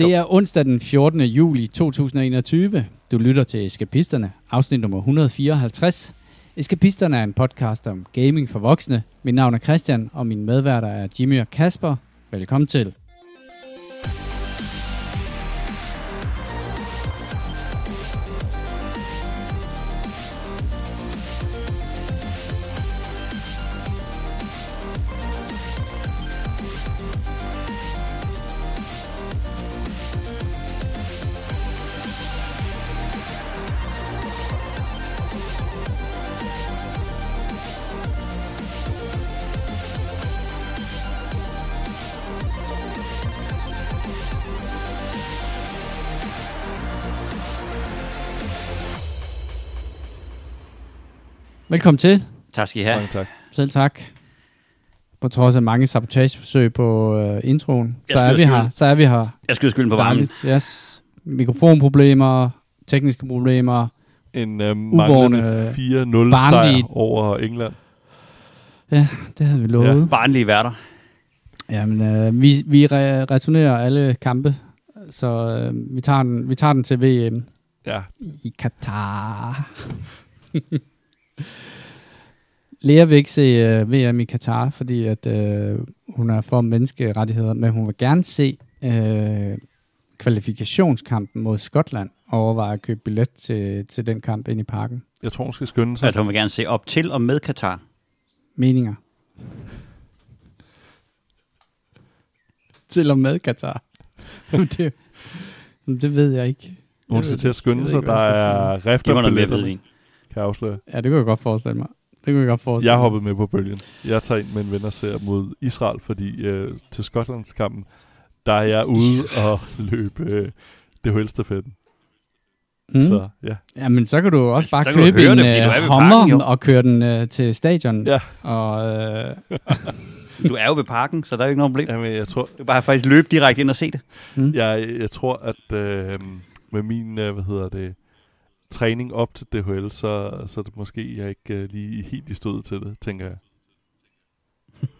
Det er onsdag den 14. juli 2021. Du lytter til Eskapisterne, afsnit nummer 154. Eskapisterne er en podcast om gaming for voksne. Mit navn er Christian, og mine medværter er Jimmy og Kasper. Velkommen til. Velkommen til. Tak skal I have. Mange tak. Selv tak. På trods af mange sabotageforsøg på uh, introen, så er, vi her, så er vi her. Jeg skyder skylden på varmen. Yes. Mikrofonproblemer, tekniske problemer. En øh, manglende 4-0 barnlige- sejr over England. Ja, det havde vi lovet. Barnlige værter. Ja. Jamen, øh, vi, vi re- returnerer alle kampe, så øh, vi, tager den, vi tager den til VM Ja, i Katar. Lea vil ikke se øh, VM i Katar, fordi at, øh, hun er for menneskerettigheder, men hun vil gerne se øh, kvalifikationskampen mod Skotland og overveje at købe billet til, til den kamp ind i parken. jeg tror, hun skal skynde sig. Altså hun vil gerne se op til og med Katar. Meninger? til og med Katar. det, det ved jeg ikke. hun skal til at skynde sig. Der er Giv mig kan jeg afsløre. Ja, det kunne jeg godt forestille mig. Det kunne jeg godt forestille Jeg mig. hoppede med på bølgen. Jeg tager ind med en ven og ser mod Israel, fordi øh, til Skotlands kampen, der er jeg ude og løbe øh, DHL-stafetten. Mm. Mm. Så ja, Ja, men så kan du også Så bare du købe en det, øh, Hummer parken, og køre den øh, til stadion. Ja. Og, øh, Du er jo ved parken, så der er jo ikke noget problem. jamen, jeg tror, Du bare faktisk løbe direkte ind og se det. mm. jeg, jeg tror at øh, med min, øh, hvad hedder det, træning op til DHL, så, så er det måske, jeg ikke øh, lige helt i stødet til det, tænker jeg.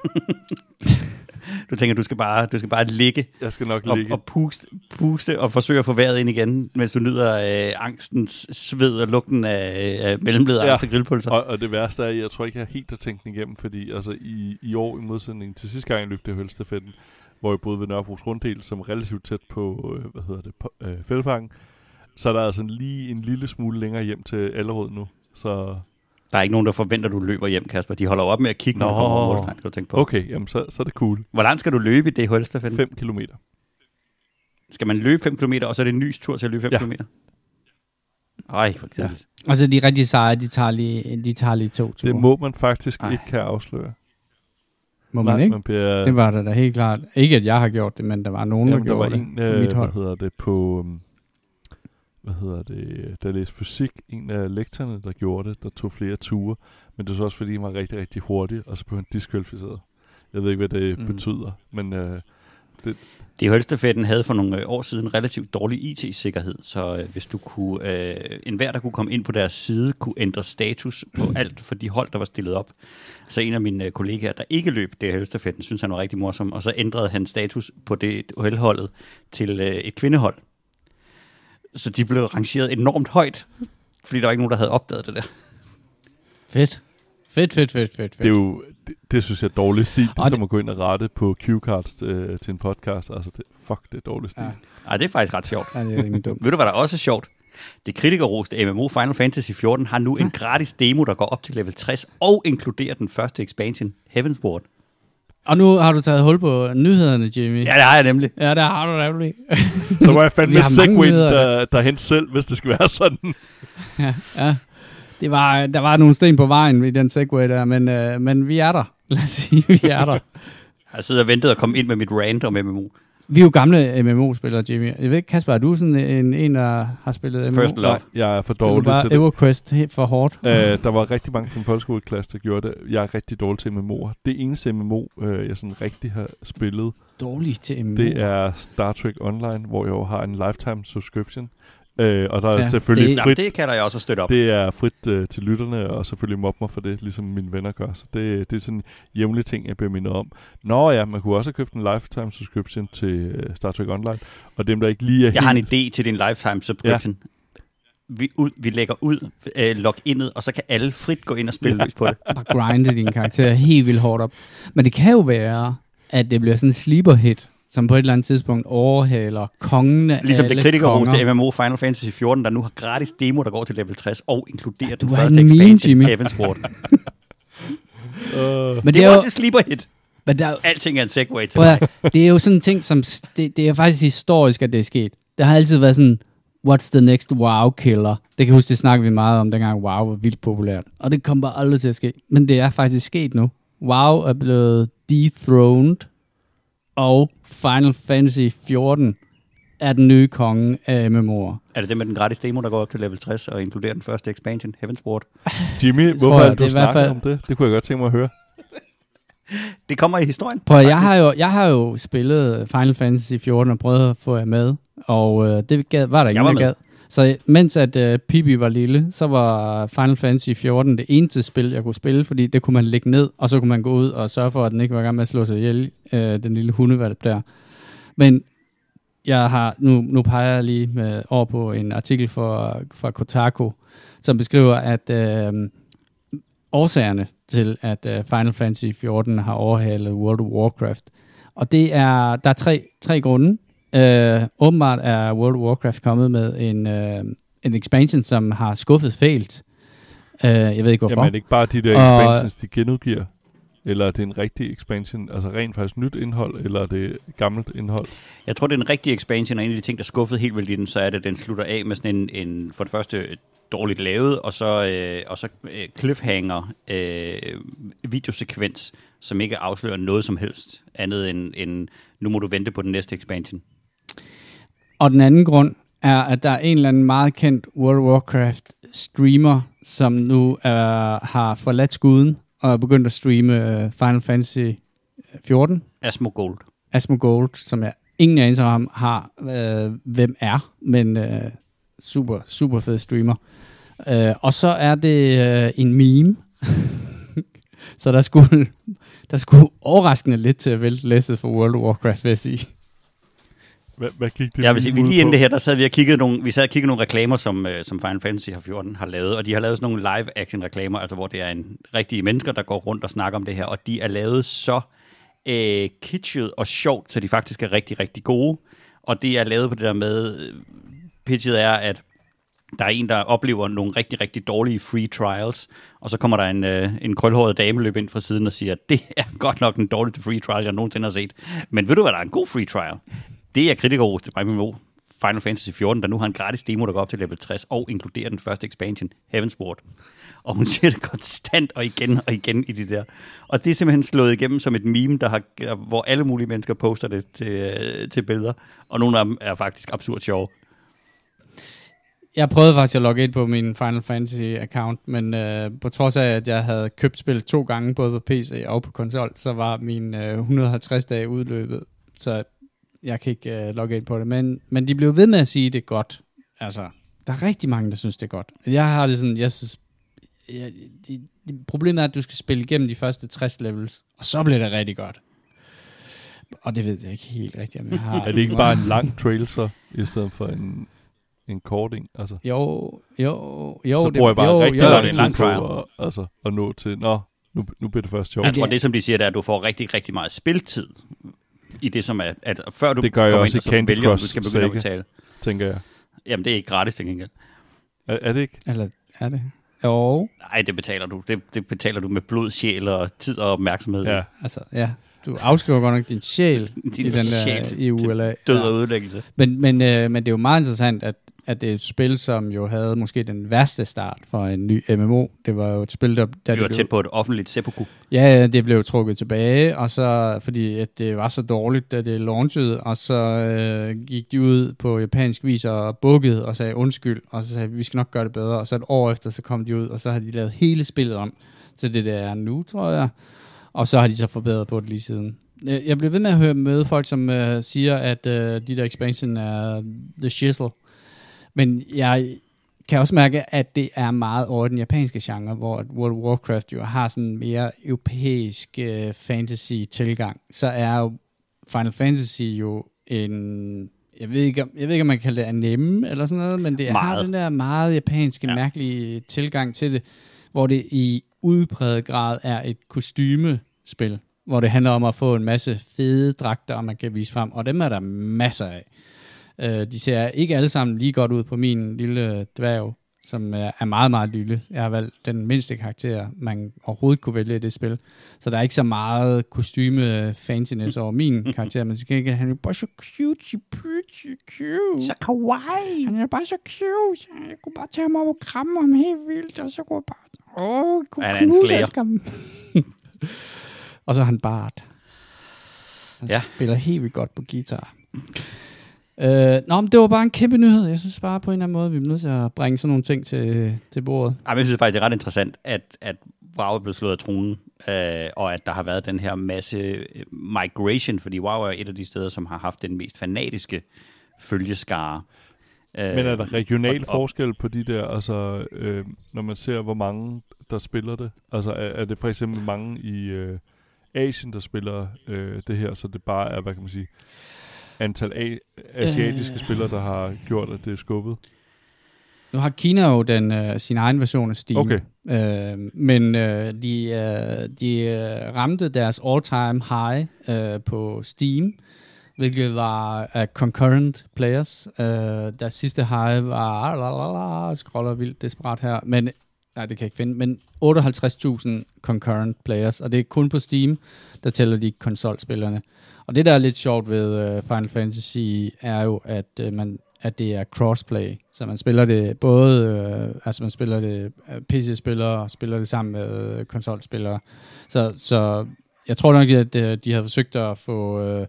Du tænker, du skal bare, du skal bare ligge Jeg skal nok og, ligge. og puste, puste og forsøge at få vejret ind igen, mens du nyder øh, angstens sved og lugten af, af mellemleder Ja. ja. grillpølser. Og, og det værste er, at jeg tror ikke, jeg helt har tænkt den igennem, fordi altså, i, i år, i modsætning til sidste gang, jeg løb det hølstafetten, hvor jeg boede ved Nørrebros Runddel, som er relativt tæt på, øh, hvad hedder det, på, øh, Fældeparken, så er der altså lige en lille smule længere hjem til Allerød nu. Så Der er ikke nogen, der forventer, at du løber hjem, Kasper. De holder op med at kigge, når du Nå. kommer over målstregen, skal du tænke på. okay, jamen, så, så er det cool. Hvor langt skal du løbe i det hulstafetten? 5 kilometer. Skal man løbe 5 km, og så er det en ny tur til at løbe 5 Ja. km? Ej, for kedeligt. Og så de rigtig seje, de tager lige, de tager lige to ture. Det må man faktisk Ej. ikke kan afsløre. må man Nej, ikke? Man bliver, Det var der da helt klart. Ikke at jeg har gjort det, men der var nogen, Jamen, der der var gjorde en, det. øh, Mit hold. hvad hedder det, på, um, hvad hedder det, der læste fysik, en af lektorerne, der gjorde det, der tog flere ture, men det var så også, fordi han var rigtig, rigtig hurtig, og så blev han diskvalificeret. Jeg ved ikke, hvad det Mm. betyder, men øh, Det hulstafetten havde for nogle øh, år siden relativt dårlig IT-sikkerhed, så øh, hvis du kunne, øh, enhver, der kunne komme ind på deres side, kunne ændre status på alt for de hold, der var stillet op. Så en af mine øh, kollegaer, der ikke løb det hulstafetten, synes han var rigtig morsom, og så ændrede han status på det holdet til øh, et kvindehold. Så de blev rangeret enormt højt, fordi der var ikke nogen, der havde opdaget det der. Fedt. Fedt, fedt, fedt, fedt. fedt. det er jo, det, det synes jeg er dårlig stil. Det det- som at gå ind og rette på Q-cards øh, til en podcast. Altså, det, fuck, det er dårlig stil. Ja. Ja. Ej, det er faktisk ret sjovt. Ja, det er rimelig dumt. Ved du, hvad der også er sjovt? Det kritikerroste MMO Final Fantasy 14 har nu en gratis demo, der går op til level 60 og inkluderer den første expansion, Heavensward. Og nu har du taget hul på nyhederne, Jimmy. Ja, det har jeg nemlig. Ja, der har du nemlig. Så må jeg fandme segway nyheder. der, derhen selv, hvis det skal være sådan. ja, ja. Det var, der var nogle sten på vejen i den segway der, men, øh, men vi er der. Lad os sige, vi er der. Jeg sidder og ventet at komme ind med mit rant om MMO. Vi er jo gamle MMO-spillere, Jimmy. Jeg ved ikke, Kasper, er du sådan en, en der har spillet MMO? First Love. Nej, jeg er for dårlig til det. EverQuest helt for hårdt? Øh, der var rigtig mange fra min folkeskoleklasse, der gjorde det. Jeg er rigtig dårlig til MMO'er. Det eneste MMO, øh, jeg sådan rigtig har spillet, Dårlig til MMO. det er Star Trek Online, hvor jeg jo har en lifetime subscription. Øh, og der er Ja, ja, selvfølgelig det- det, Jamen, frit, det kalder jeg også at støtte op. det er frit øh, til lytterne, og selvfølgelig mobbe mig for det, ligesom mine venner gør. Så det, det er sådan en jævnlig ting, jeg bliver mindet om. Nå ja, man kunne også have købt en lifetime subscription til øh, Star Trek Online, og dem, der ikke lige er Jeg har en helt... idé til din lifetime subscription. Vi, ud, vi lægger ud, øh, log indet, og så kan alle frit gå ind og spille løs på det. Bare grinde din karakter helt vildt hårdt op. Men det kan jo være, at det bliver sådan en sleeper hit, som på et eller andet tidspunkt overhaler kongen af Ligesom det kritikerroste. MMO Final Fantasy 14, der nu har gratis demo, der går til level 60, og inkluderer den du er første meme, expansion, Jimmy. Heavensward. Øh, Men Det er jo også et sleeper hit. men der, Alting er en segway til mig. det er jo sådan en ting, som det, det er faktisk historisk, at det er sket. Der har altid været sådan, what's the next wow-killer? Det kan jeg huske, det snakkede vi meget om, dengang wow var vildt populært. Og det kommer bare aldrig til at ske. Men det er faktisk sket nu. WoW er blevet dethroned, og Final Fantasy 14 er den nye konge af MMO'er. Er det det med den gratis demo, der går op til level 60 og inkluderer den første expansion, Heavensward? Jimmy, hvorfor er du snakker fald- om det? Det kunne jeg godt tænke mig at høre. Det kommer i historien. Prøv, jeg har jo, jeg har jo spillet Final Fantasy 14 og prøvet at få jer med, og øh, det gad, var der ingen, der gad. Så mens at øh, Pippi var lille, så var Final Fantasy 14 det eneste spil, jeg kunne spille, fordi det kunne man lægge ned, og så kunne man gå ud og sørge for, at den ikke var i gang med at slå sig ihjel, øh, den lille hundevalp der. Men jeg har, nu, nu peger jeg lige med, over på en artikel fra, fra Kotaku, som beskriver, at øh, årsagerne til, at øh, Final Fantasy 14 har overhalet World of Warcraft. Og det er, der er tre, tre grunde. Øh, åbenbart er World of Warcraft kommet med en, øh, en expansion, som har skuffet fælt. Øh, jeg ved ikke hvorfor. Jamen er det ikke bare de der Og- expansions, de genudgiver? Eller er det en rigtig expansion, altså rent faktisk nyt indhold, eller er det gammelt indhold? Jeg tror, det er en rigtig expansion, og en af de ting, der skuffede helt vildt i den, så er det, at den slutter af med sådan en, en for det første dårligt lavet, og så, øh, og så øh, cliffhanger øh, videosekvens, som ikke afslører noget som helst andet end, end nu må du vente på den næste expansion. Og den anden grund er, at der er en eller anden meget kendt World of Warcraft streamer, som nu er, har forladt skuden og er begyndt at streame uh, Final Fantasy 14. Asmo Gold. Asmongold, som jeg ingen anelse om har, øh, hvem er, men øh, super, super fed streamer. Øh, og så er det øh, en meme. så der skulle, der skulle overraskende lidt til at vælte læsset for World of Warcraft, vil jeg sige. Hvad, hvad gik det Jeg vil sige, vi lige på? inden det her, der sad vi og kiggede nogle, vi sad og kiggede nogle reklamer, som, øh, som Final Fantasy har 14 har lavet, og de har lavet sådan nogle live-action reklamer, altså hvor det er en rigtige mennesker, der går rundt og snakker om det her, og de er lavet så øh, kitschet og sjovt, så de faktisk er rigtig, rigtig gode. Og det er lavet på det der med, øh, pitchet er, at der er en, der oplever nogle rigtig, rigtig dårlige free trials, og så kommer der en, øh, en krølhåret dame løb ind fra siden og siger, det er godt nok den dårligste free trial, jeg nogensinde har set. Men ved du, hvad der er en god free trial? Det er kritikerros til niveau Final Fantasy 14, der nu har en gratis demo, der går op til level 60, og inkluderer den første expansion, Heavensward. Og hun siger det konstant og igen og igen i det der. Og det er simpelthen slået igennem som et meme, der har, hvor alle mulige mennesker poster det til, øh, til billeder, og nogle af dem er faktisk absurd sjove. Jeg prøvede faktisk at logge ind på min Final Fantasy-account, men øh, på trods af, at jeg havde købt spillet to gange, både på PC og på konsol, så var min øh, 150 dage udløbet, så jeg kan ikke øh, logge ind på det. Men, men de blev ved med at sige, at det er godt. Altså, der er rigtig mange, der synes, det er godt. Jeg har det sådan, jeg synes, jeg, de, de, problemet er, at du skal spille igennem de første 60 levels, og så bliver det rigtig godt. Og det ved jeg ikke helt rigtigt, om jeg har. Er det ikke bare en lang trail så, i stedet for en, en korting? Altså, Jo, jo, jo. så det- bruger jeg bare jo, rigtig jo, det er lang en tid lang på trial. at, altså, at nå til, nå, nu, nu bliver det først sjovt. Jeg tror, det- det som de siger, det er, at du får rigtig, rigtig meget spiltid i det, som er, at før du Det gør jeg kommer også ind, i og så Candy vælger, du skal begynde at betale. tænker jeg. Jamen, det er ikke gratis til gengæld. Er, er det ikke? Eller er det? Jo, Nej, det betaler du. Det, det betaler du med blod, sjæl og tid og opmærksomhed. Ja. altså, ja. Du afskriver godt nok din sjæl Din i den der sjæl i ULA. Død Ja. og ødelæggelse. Men, men, øh, men det er jo meget interessant, at, at det er et spil, som jo havde måske den værste start for en ny MMO. Det var jo et spil, der... der Vi var det tæt på et offentligt seppuku. Ja, ja, det blev trukket tilbage, og så, fordi at det var så dårligt, da det launchede, og så øh, gik de ud på japansk vis og bukkede og sagde undskyld, og så sagde vi skal nok gøre det bedre, og så et år efter, så kom de ud, og så har de lavet hele spillet om til det der er nu, tror jeg, og så har de så forbedret på det lige siden. Jeg bliver ved med at høre møde folk, som øh, siger, at øh, de der expansion er the shizzle, Men jeg kan også mærke, at det er meget over den japanske genre, hvor World of Warcraft jo har sådan en mere europæisk uh, fantasy-tilgang. Så er jo Final Fantasy jo en... Jeg ved, ikke, jeg ved ikke, om man kan kalde det anime eller sådan noget, men det meget. har den der meget japanske, ja. mærkelige tilgang til det, hvor det i udpræget grad er et kostymespil, hvor det handler om at få en masse fede dragter, man kan vise frem, og dem er der masser af. Uh, de ser ikke alle sammen lige godt ud på min lille dværg, som er, er meget, meget lille. Jeg har valgt den mindste karakter, man overhovedet kunne vælge i det spil. Så der er ikke så meget kostyme fanciness over min karakter, men så kan ikke, han er bare så cute, pretty cute. Så kawaii. Han er bare så cute. Jeg kunne bare tage ham op og kramme ham helt vildt, og så kunne jeg bare, åh, jeg kunne Han knuse ham. og så er han Bart. Han Ja. spiller helt vildt godt på guitar. Øh, nå, men det var bare en kæmpe nyhed. Jeg synes bare på en eller anden måde, vi er nødt til at bringe sådan nogle ting til, til bordet. Ej, men jeg synes faktisk, det er ret interessant, at, at WoW er blevet slået af tronen, øh, og at der har været den her masse øh, migration, fordi WoW er et af de steder, som har haft den mest fanatiske følgeskare. Øh, Men er der regional og- og- forskel på de der, altså øh, når man ser, hvor mange der spiller det? Altså er, er det for eksempel mange i øh, Asien, der spiller øh, det her, så det bare er, hvad kan man sige, antal a- asiatiske Øh. spillere, der har gjort, at det er skubbet? Nu har Kina jo den, øh, sin egen version af Steam. Okay. Øh, men øh, de, øh, de øh, ramte deres all-time high øh, på Steam, hvilket var uh, concurrent players. Øh, deres sidste high var, lalalala, jeg scroller vildt desperat her, men nej, det kan jeg ikke finde, men 58.000 concurrent players, og det er kun på Steam, der tæller de konsolspillerne. Og det, der er lidt sjovt ved uh, Final Fantasy, er jo, at uh, man at det er crossplay, så man spiller det både, øh, altså man spiller det øh, PC-spillere og spiller det sammen med øh, konsolspillere. Så, så jeg tror nok, at øh, de har forsøgt at få, øh,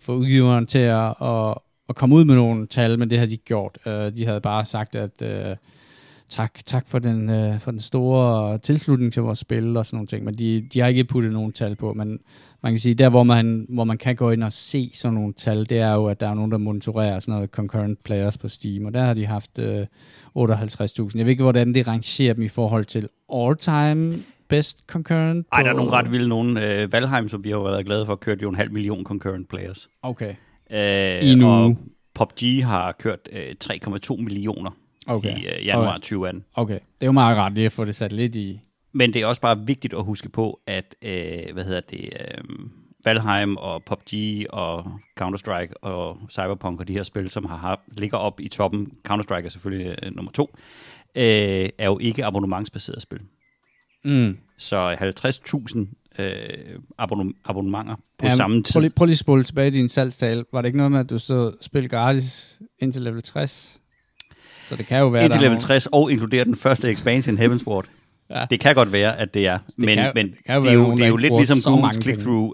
få udgiveren til at, at, at komme ud med nogle tal, men det har de ikke gjort. Øh, de havde bare sagt, at øh, tak, tak for den, øh, for den store tilslutning til vores spil og sådan nogle ting, men de, de har ikke puttet nogen tal på, men man kan sige, der hvor man, hvor man kan gå ind og se sådan nogle tal, det er jo, at der er nogen, der monitorerer sådan noget concurrent players på Steam, og der har de haft øh, 58.000. Jeg ved ikke, hvordan det rangerer dem i forhold til all-time best concurrent. Ej, der er nogle ret vilde nogen. Øh, Valheim, som vi har været glade for, kørte jo en halv million concurrent players. Okay, Øh, I en og. PUBG har kørt øh, 3,2 millioner okay, i øh, januar Okay. 2018. okay. Det er jo meget rart lige at få det sat lidt i... Men det er også bare vigtigt at huske på, at øh, hvad hedder det, øh, Valheim og PUBG og Counter-Strike og Cyberpunk og de her spil, som har haft, ligger op i toppen, Counter-Strike er selvfølgelig øh, nummer to, øh, er jo ikke abonnementsbaseret spil. Mm. Så 50.000 øh, abonnem- abonnementer på Jamen, samme tid. Prøv lige, prøv lige at spole tilbage i din salgstal. Var det ikke noget med, at du så spil gratis indtil level 60? Så det kan jo være, Indtil er level 60 og inkludere den første expansion Heavensward. Ja. Det kan godt være, at det er. Men, kan- men det det, kan jo det, være er jo, nogen, det er der jo ikke lidt ligesom Google's click-through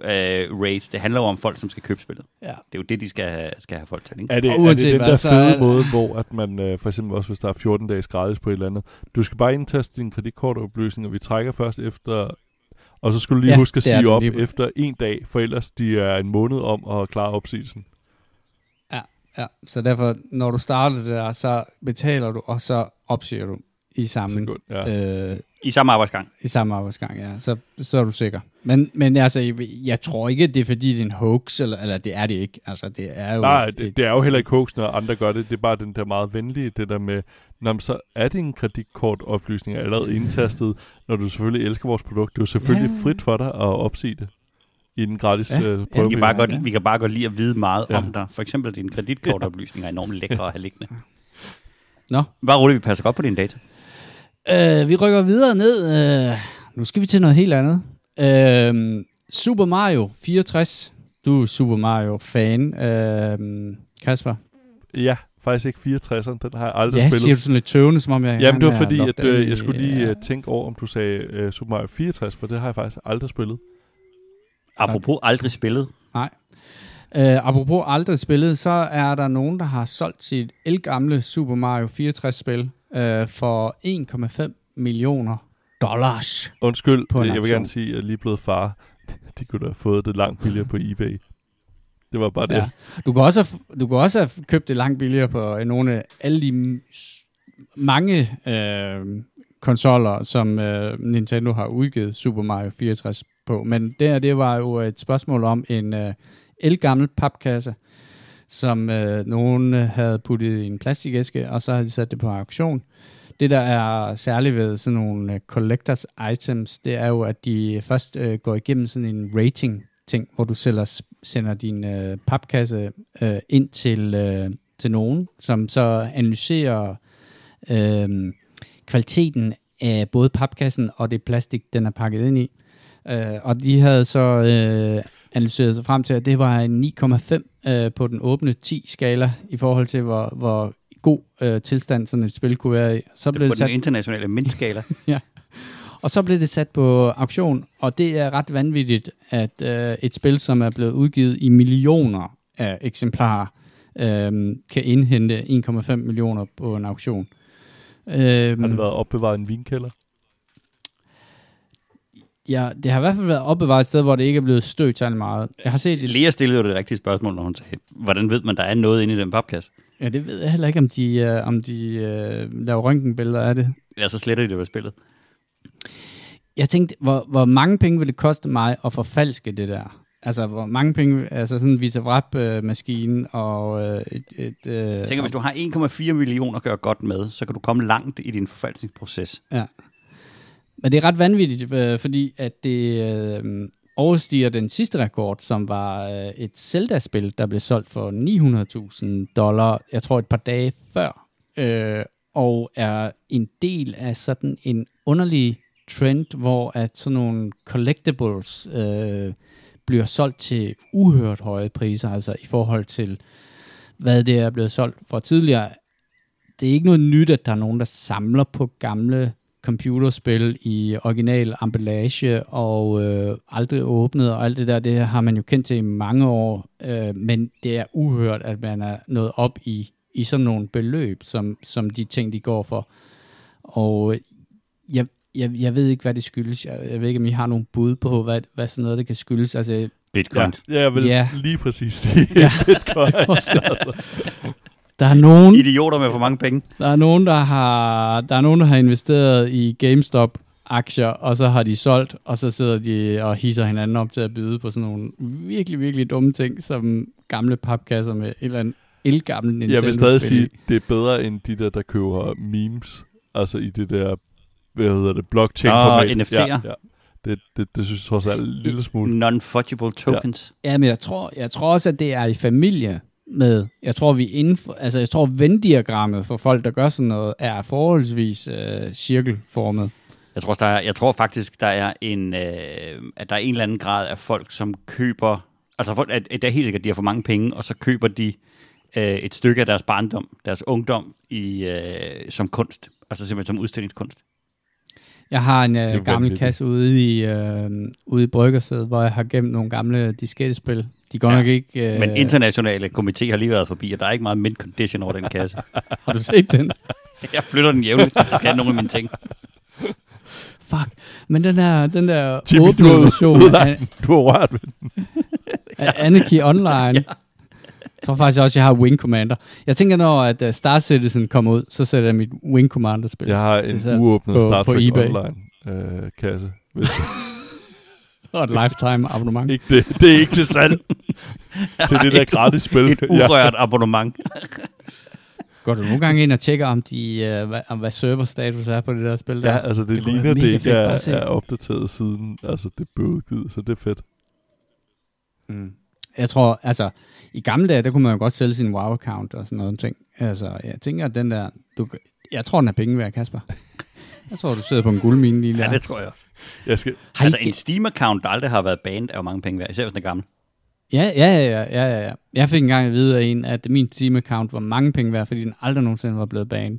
uh, rates. Det handler jo om folk, som skal købe spillet. Ja. Det er jo det, de skal have, skal have folk til. Ikke? Er det, er det den der fede er- måde, hvor at man øh, for eksempel også, hvis der er 14 dages gratis på et eller andet, du skal bare indtaste din kreditkortoplysning, og vi trækker først efter, og så skulle du lige Ja, huske at sige op lige. efter en dag, for ellers de er en måned om at klare opsigelsen. Ja, så derfor, når du starter det der, så betaler du, og så opsiger du i samme, Sekund, ja. øh, I samme arbejdsgang. i samme arbejdsgang, ja. Så, så er du sikker. Men, men altså, jeg, jeg tror ikke, det er fordi, det er en hoax, eller, eller det er det ikke. Altså, det er jo... Nej, et- det, det er jo heller ikke hoax, når andre gør det. Det er bare den der meget venlige, det der med, Nå, men så er din kreditkortoplysning allerede indtastet, når du selvfølgelig elsker vores produkt. Det er jo selvfølgelig Ja. frit for dig at opsige det i den gratis Ja. ja. øh, Ja, Vi prøve. kan, bare Ja, godt, ja. vi kan bare godt lide at vide meget Ja. ja. om dig. For eksempel dine kreditkortoplysninger er enormt lækre at have liggende. Nå, Bare roligt, vi passer godt på dine data. Øh, vi rykker videre ned. Øh, nu skal vi til noget helt andet. Øh, Super Mario 64. Du er Super Mario-fan. Øh, Kasper? Ja, faktisk ikke 64'eren, den har jeg aldrig Ja, spillet. siger du sådan lidt tøvende, som om jeg Jamen, det var fordi, at øh, jeg skulle lige ja. øh, tænke over, om du sagde uh, Super Mario 64, for det har jeg faktisk aldrig spillet. Apropos aldrig spillet. Nej. Øh, apropos aldrig spillet, så er der nogen, der har solgt sit elgamle Super Mario 64-spil øh, for 1,5 millioner dollars. Undskyld, På jeg vil gerne sige, at jeg er lige blevet far. De kunne da have fået det langt billigere på eBay. Det var bare det. Ja. Du kunne også have, du kunne også have købt det langt billigere på øh, nogle af alle de mange øh, konsoller, som øh, Nintendo har udgivet Super Mario 64 på. Men det her, det var jo et spørgsmål om en øh, elgammel papkasse, som øh, nogen øh, havde puttet i en plastikæske, og så havde de sat det på auktion. Det, der er særligt ved sådan nogle øh, collectors items, det er jo, at de først øh, går igennem sådan en rating ting, hvor du sælger, sender din øh, papkasse øh, ind til, øh, til nogen, som så analyserer øh, kvaliteten af både papkassen og det plastik, den er pakket ind i. Øh, og de havde så øh, analyseret sig frem til, at det var en 9,5 øh, på den åbne 10-skala i forhold til, hvor, hvor god øh, tilstand sådan et spil kunne være i. Så Det blev på det sat den internationale mindskala. og så blev det sat på auktion, og det er ret vanvittigt, at øh, et spil, som er blevet udgivet i millioner af eksemplarer, øh, kan indhente 1,5 millioner på en auktion. Øh, Har det været opbevaret i en vinkælder? Ja, det har i hvert fald været opbevaret et sted, hvor det ikke er blevet stødt særlig meget. Jeg har set et, Lea stillede jo det rigtige spørgsmål, når hun sagde, hvordan ved man, der er noget inde i den papkasse? ja, det ved jeg heller ikke, om de, øh, om de øh, laver røntgenbilleder af det. Ja, så sletter de det ved spillet. Jeg tænkte, hvor, hvor mange penge vil det koste mig at forfalske det der? Altså, hvor mange penge, altså sådan en Visa maskine og øh, et... et øh, Jeg tænker, hvis du har 1,4 millioner at gøre godt med, så kan du komme langt i din forfalskningsproces. Men det er ret vanvittigt, øh, fordi at det øh, overstiger den sidste rekord, som var øh, et Zelda-spil, der blev solgt for 900.000 dollar, jeg tror et par dage før, øh, og er en del af sådan en underlig trend, hvor at sådan nogle collectibles øh, bliver solgt til uhørt høje priser, altså i forhold til, hvad det er blevet solgt for tidligere. Det er ikke noget nyt, at der er nogen, der samler på gamle computerspil i original emballage og øh, aldrig åbnet og alt det der, det har man jo kendt til i mange år, øh, men det er uhørt, at man er nået op i, i sådan nogle beløb, som, som de ting, de går for. Og jeg, jeg, jeg ved ikke, hvad det skyldes. Jeg, jeg ved ikke, om I har nogle bud på, hvad, hvad sådan noget, det kan skyldes. Altså, Bitcoin. Ja, ja jeg vil Ja. lige præcis sige Ja. Bitcoin. Altså. Der er nogen, Idioter med for mange penge. Der er nogen, der har, der er nogen, der har investeret i GameStop aktier, og så har de solgt, og så sidder de og hisser hinanden op til at byde på sådan nogle virkelig, virkelig dumme ting, som gamle papkasser med et eller andet elgammel Nintendo Jeg vil stadig sige, det er bedre end de der, der køber memes. Altså i det der, hvad hedder det, blockchain Nå, format. NFT'er. Ja, ja. Det, det, det synes jeg trods alt er en lille smule. Non-fungible tokens. Ja, men jeg tror, jeg tror også, at det er i familie med, jeg tror, vi inden for, altså jeg tror, Venn-diagrammet for folk, der gør sådan noget, er forholdsvis øh, cirkelformet. Jeg tror, der er, jeg tror faktisk, der er en, øh, at der er en eller anden grad af folk, som køber, altså folk, at, at det er helt sikkert, at de har for mange penge, og så køber de øh, et stykke af deres barndom, deres ungdom, i, øh, som kunst. Altså simpelthen som udstillingskunst. Jeg har en øh, gammel kasse ude i, øh, ude i Bryggersædet, hvor jeg har gemt nogle gamle diskettespil. De går Ja, nok ikke... Øh, Men internationale komité har lige været forbi, og der er ikke meget mint condition over den kasse. Har du set den? Jeg flytter den jævnligt. Jeg skal have nogle af mine ting. Fuck. Men den der, den der Jimmy, du åbne version udlagt af, Du har rørt ved den. af Anarchy Online. Jeg tror faktisk også, jeg har Wing Commander. Jeg tænker, når at uh, Star Citizen kommer ud, så sætter jeg mit Wing Commander-spil. Jeg har en uåbnet på- Star Trek eBay. Online øh, kasse. Og et lifetime abonnement. ikke det, det er ikke til salg. til det der gratis spil. Et urørt abonnement. Går du nogle gange ind og tjekker, om, de, uh, hvad, om hvad serverstatus er på det der spil? Der? Ja, altså det, Det ligner, det ikke fedt, er, er opdateret siden. Altså det blev udgivet, så det er fedt. Mm. Jeg tror, altså, i gamle dage, der kunne man jo godt sælge sin WoW-account og sådan noget ting. Altså, jeg tænker, at den der, du, jeg tror, den er penge værd, Kasper. Jeg tror, du sidder på en guldmine lige der. Ja, det tror jeg også. Jeg skal, Har I Altså en Steam-account, der aldrig har været banned, er jo mange penge værd, især hvis den er gammel. Ja, ja, ja, ja, ja, ja. Jeg fik engang at vide af en, at min Steam-account var mange penge værd, fordi den aldrig nogensinde var blevet banned.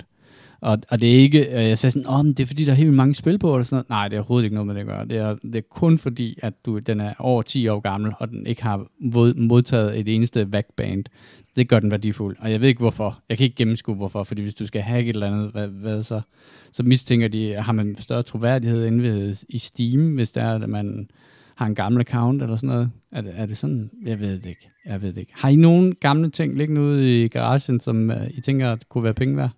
Og, og det er ikke, øh, jeg sagde sådan, åh, men det er fordi, der er helt mange spil på, eller sådan noget. Nej, det er overhovedet ikke noget med det at gøre. Det er, det er kun fordi, at du, den er over 10 år gammel, og den ikke har modtaget et eneste backband. Det gør den værdifuld. Og jeg ved ikke hvorfor. Jeg kan ikke gennemskue hvorfor, fordi hvis du skal hacke et eller andet, hvad, hvad så? Så mistænker de, har man større troværdighed inde ved, i Steam, hvis der er, at man har en gammel account eller sådan noget. Er det, er det sådan? Jeg ved det ikke. Jeg ved det ikke. Har I nogen gamle ting liggende ude i garagen, som uh, I tænker at kunne være penge værd?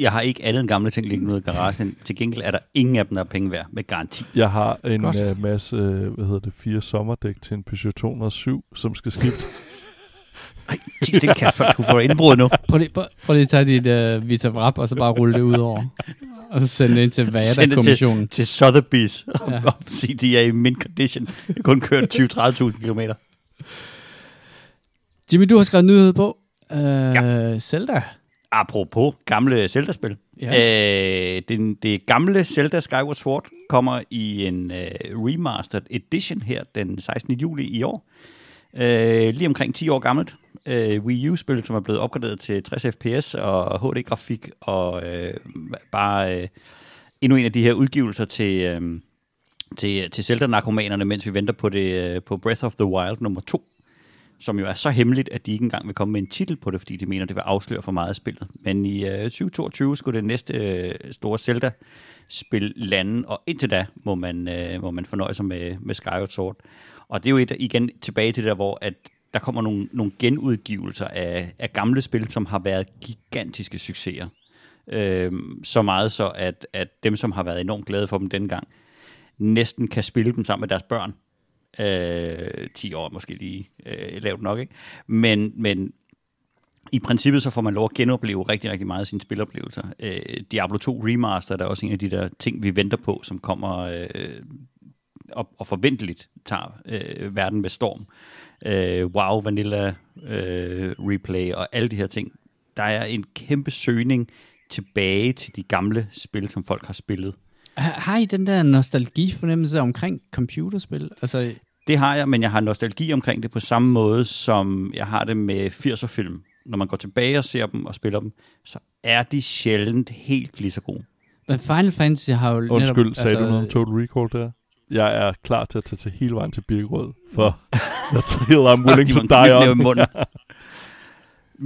Jeg har ikke andet end gamle ting liggende ude i garagen. Til gengæld er der ingen af dem, der er penge værd med garanti. Jeg har en Godt. uh, masse, uh, hvad hedder det, fire sommerdæk til en Peugeot 207, som skal skifte. Ej, det, Kasper, du får indbrud nu. Prøv lige, prøv, prøv lige at tage dit uh, Vita Wrap, og så bare rulle det ud over. Og så sende det ind til VADA-kommissionen. Til Sotheby's og, Ja. og sige, de er i min condition. Jeg kun kørt 20-30.000 km. Jimmy, du har skrevet nyhed på. Uh, ja. Zelda. Apropos gamle Zelda-spil. Ja. Øh, den, det gamle Zelda Skyward Sword kommer i en øh, remastered edition her den 16. juli i år. Øh, lige omkring 10 år gammelt. Øh, Wii U-spil, som er blevet opgraderet til 60 fps og HD-grafik, og øh, bare øh, endnu en af de her udgivelser til, øh, til, til Zelda-narkomanerne, mens vi venter på, det, øh, på Breath of the Wild nummer 2 som jo er så hemmeligt, at de ikke engang vil komme med en titel på det, fordi de mener, det vil afsløre for meget af spillet. Men i øh, 2022 skulle det næste øh, store Zelda-spil lande, og indtil da må man, øh, må man fornøje sig med, med Skyward Sword. Og det er jo et, igen tilbage til det der, hvor at der kommer nogle, nogle genudgivelser af, af gamle spil, som har været gigantiske succeser. Øh, så meget så, at, at dem, som har været enormt glade for dem dengang, næsten kan spille dem sammen med deres børn. Øh, 10 år måske lige øh, lavt nok, ikke? Men, men i princippet så får man lov at genopleve rigtig, rigtig meget af sine spiloplevelser. Øh, Diablo 2 Remaster der er også en af de der ting, vi venter på, som kommer øh, og, og forventeligt tager øh, verden med storm. Øh, WoW, Vanilla øh, Replay og alle de her ting. Der er en kæmpe søgning tilbage til de gamle spil, som folk har spillet. Har har I den der nostalgi-fornemmelse omkring computerspil? Altså, Det har jeg, men jeg har nostalgi omkring det på samme måde, som jeg har det med 80'er-film. Når man går tilbage og ser dem og spiller dem, så er de sjældent helt lige så gode. men Final Fantasy har jo Undskyld, netop... sagde altså, du noget om Total Recall der? Jeg er klar til at tage til hele vejen til Birkerød, for that's hill I'm willing to die on.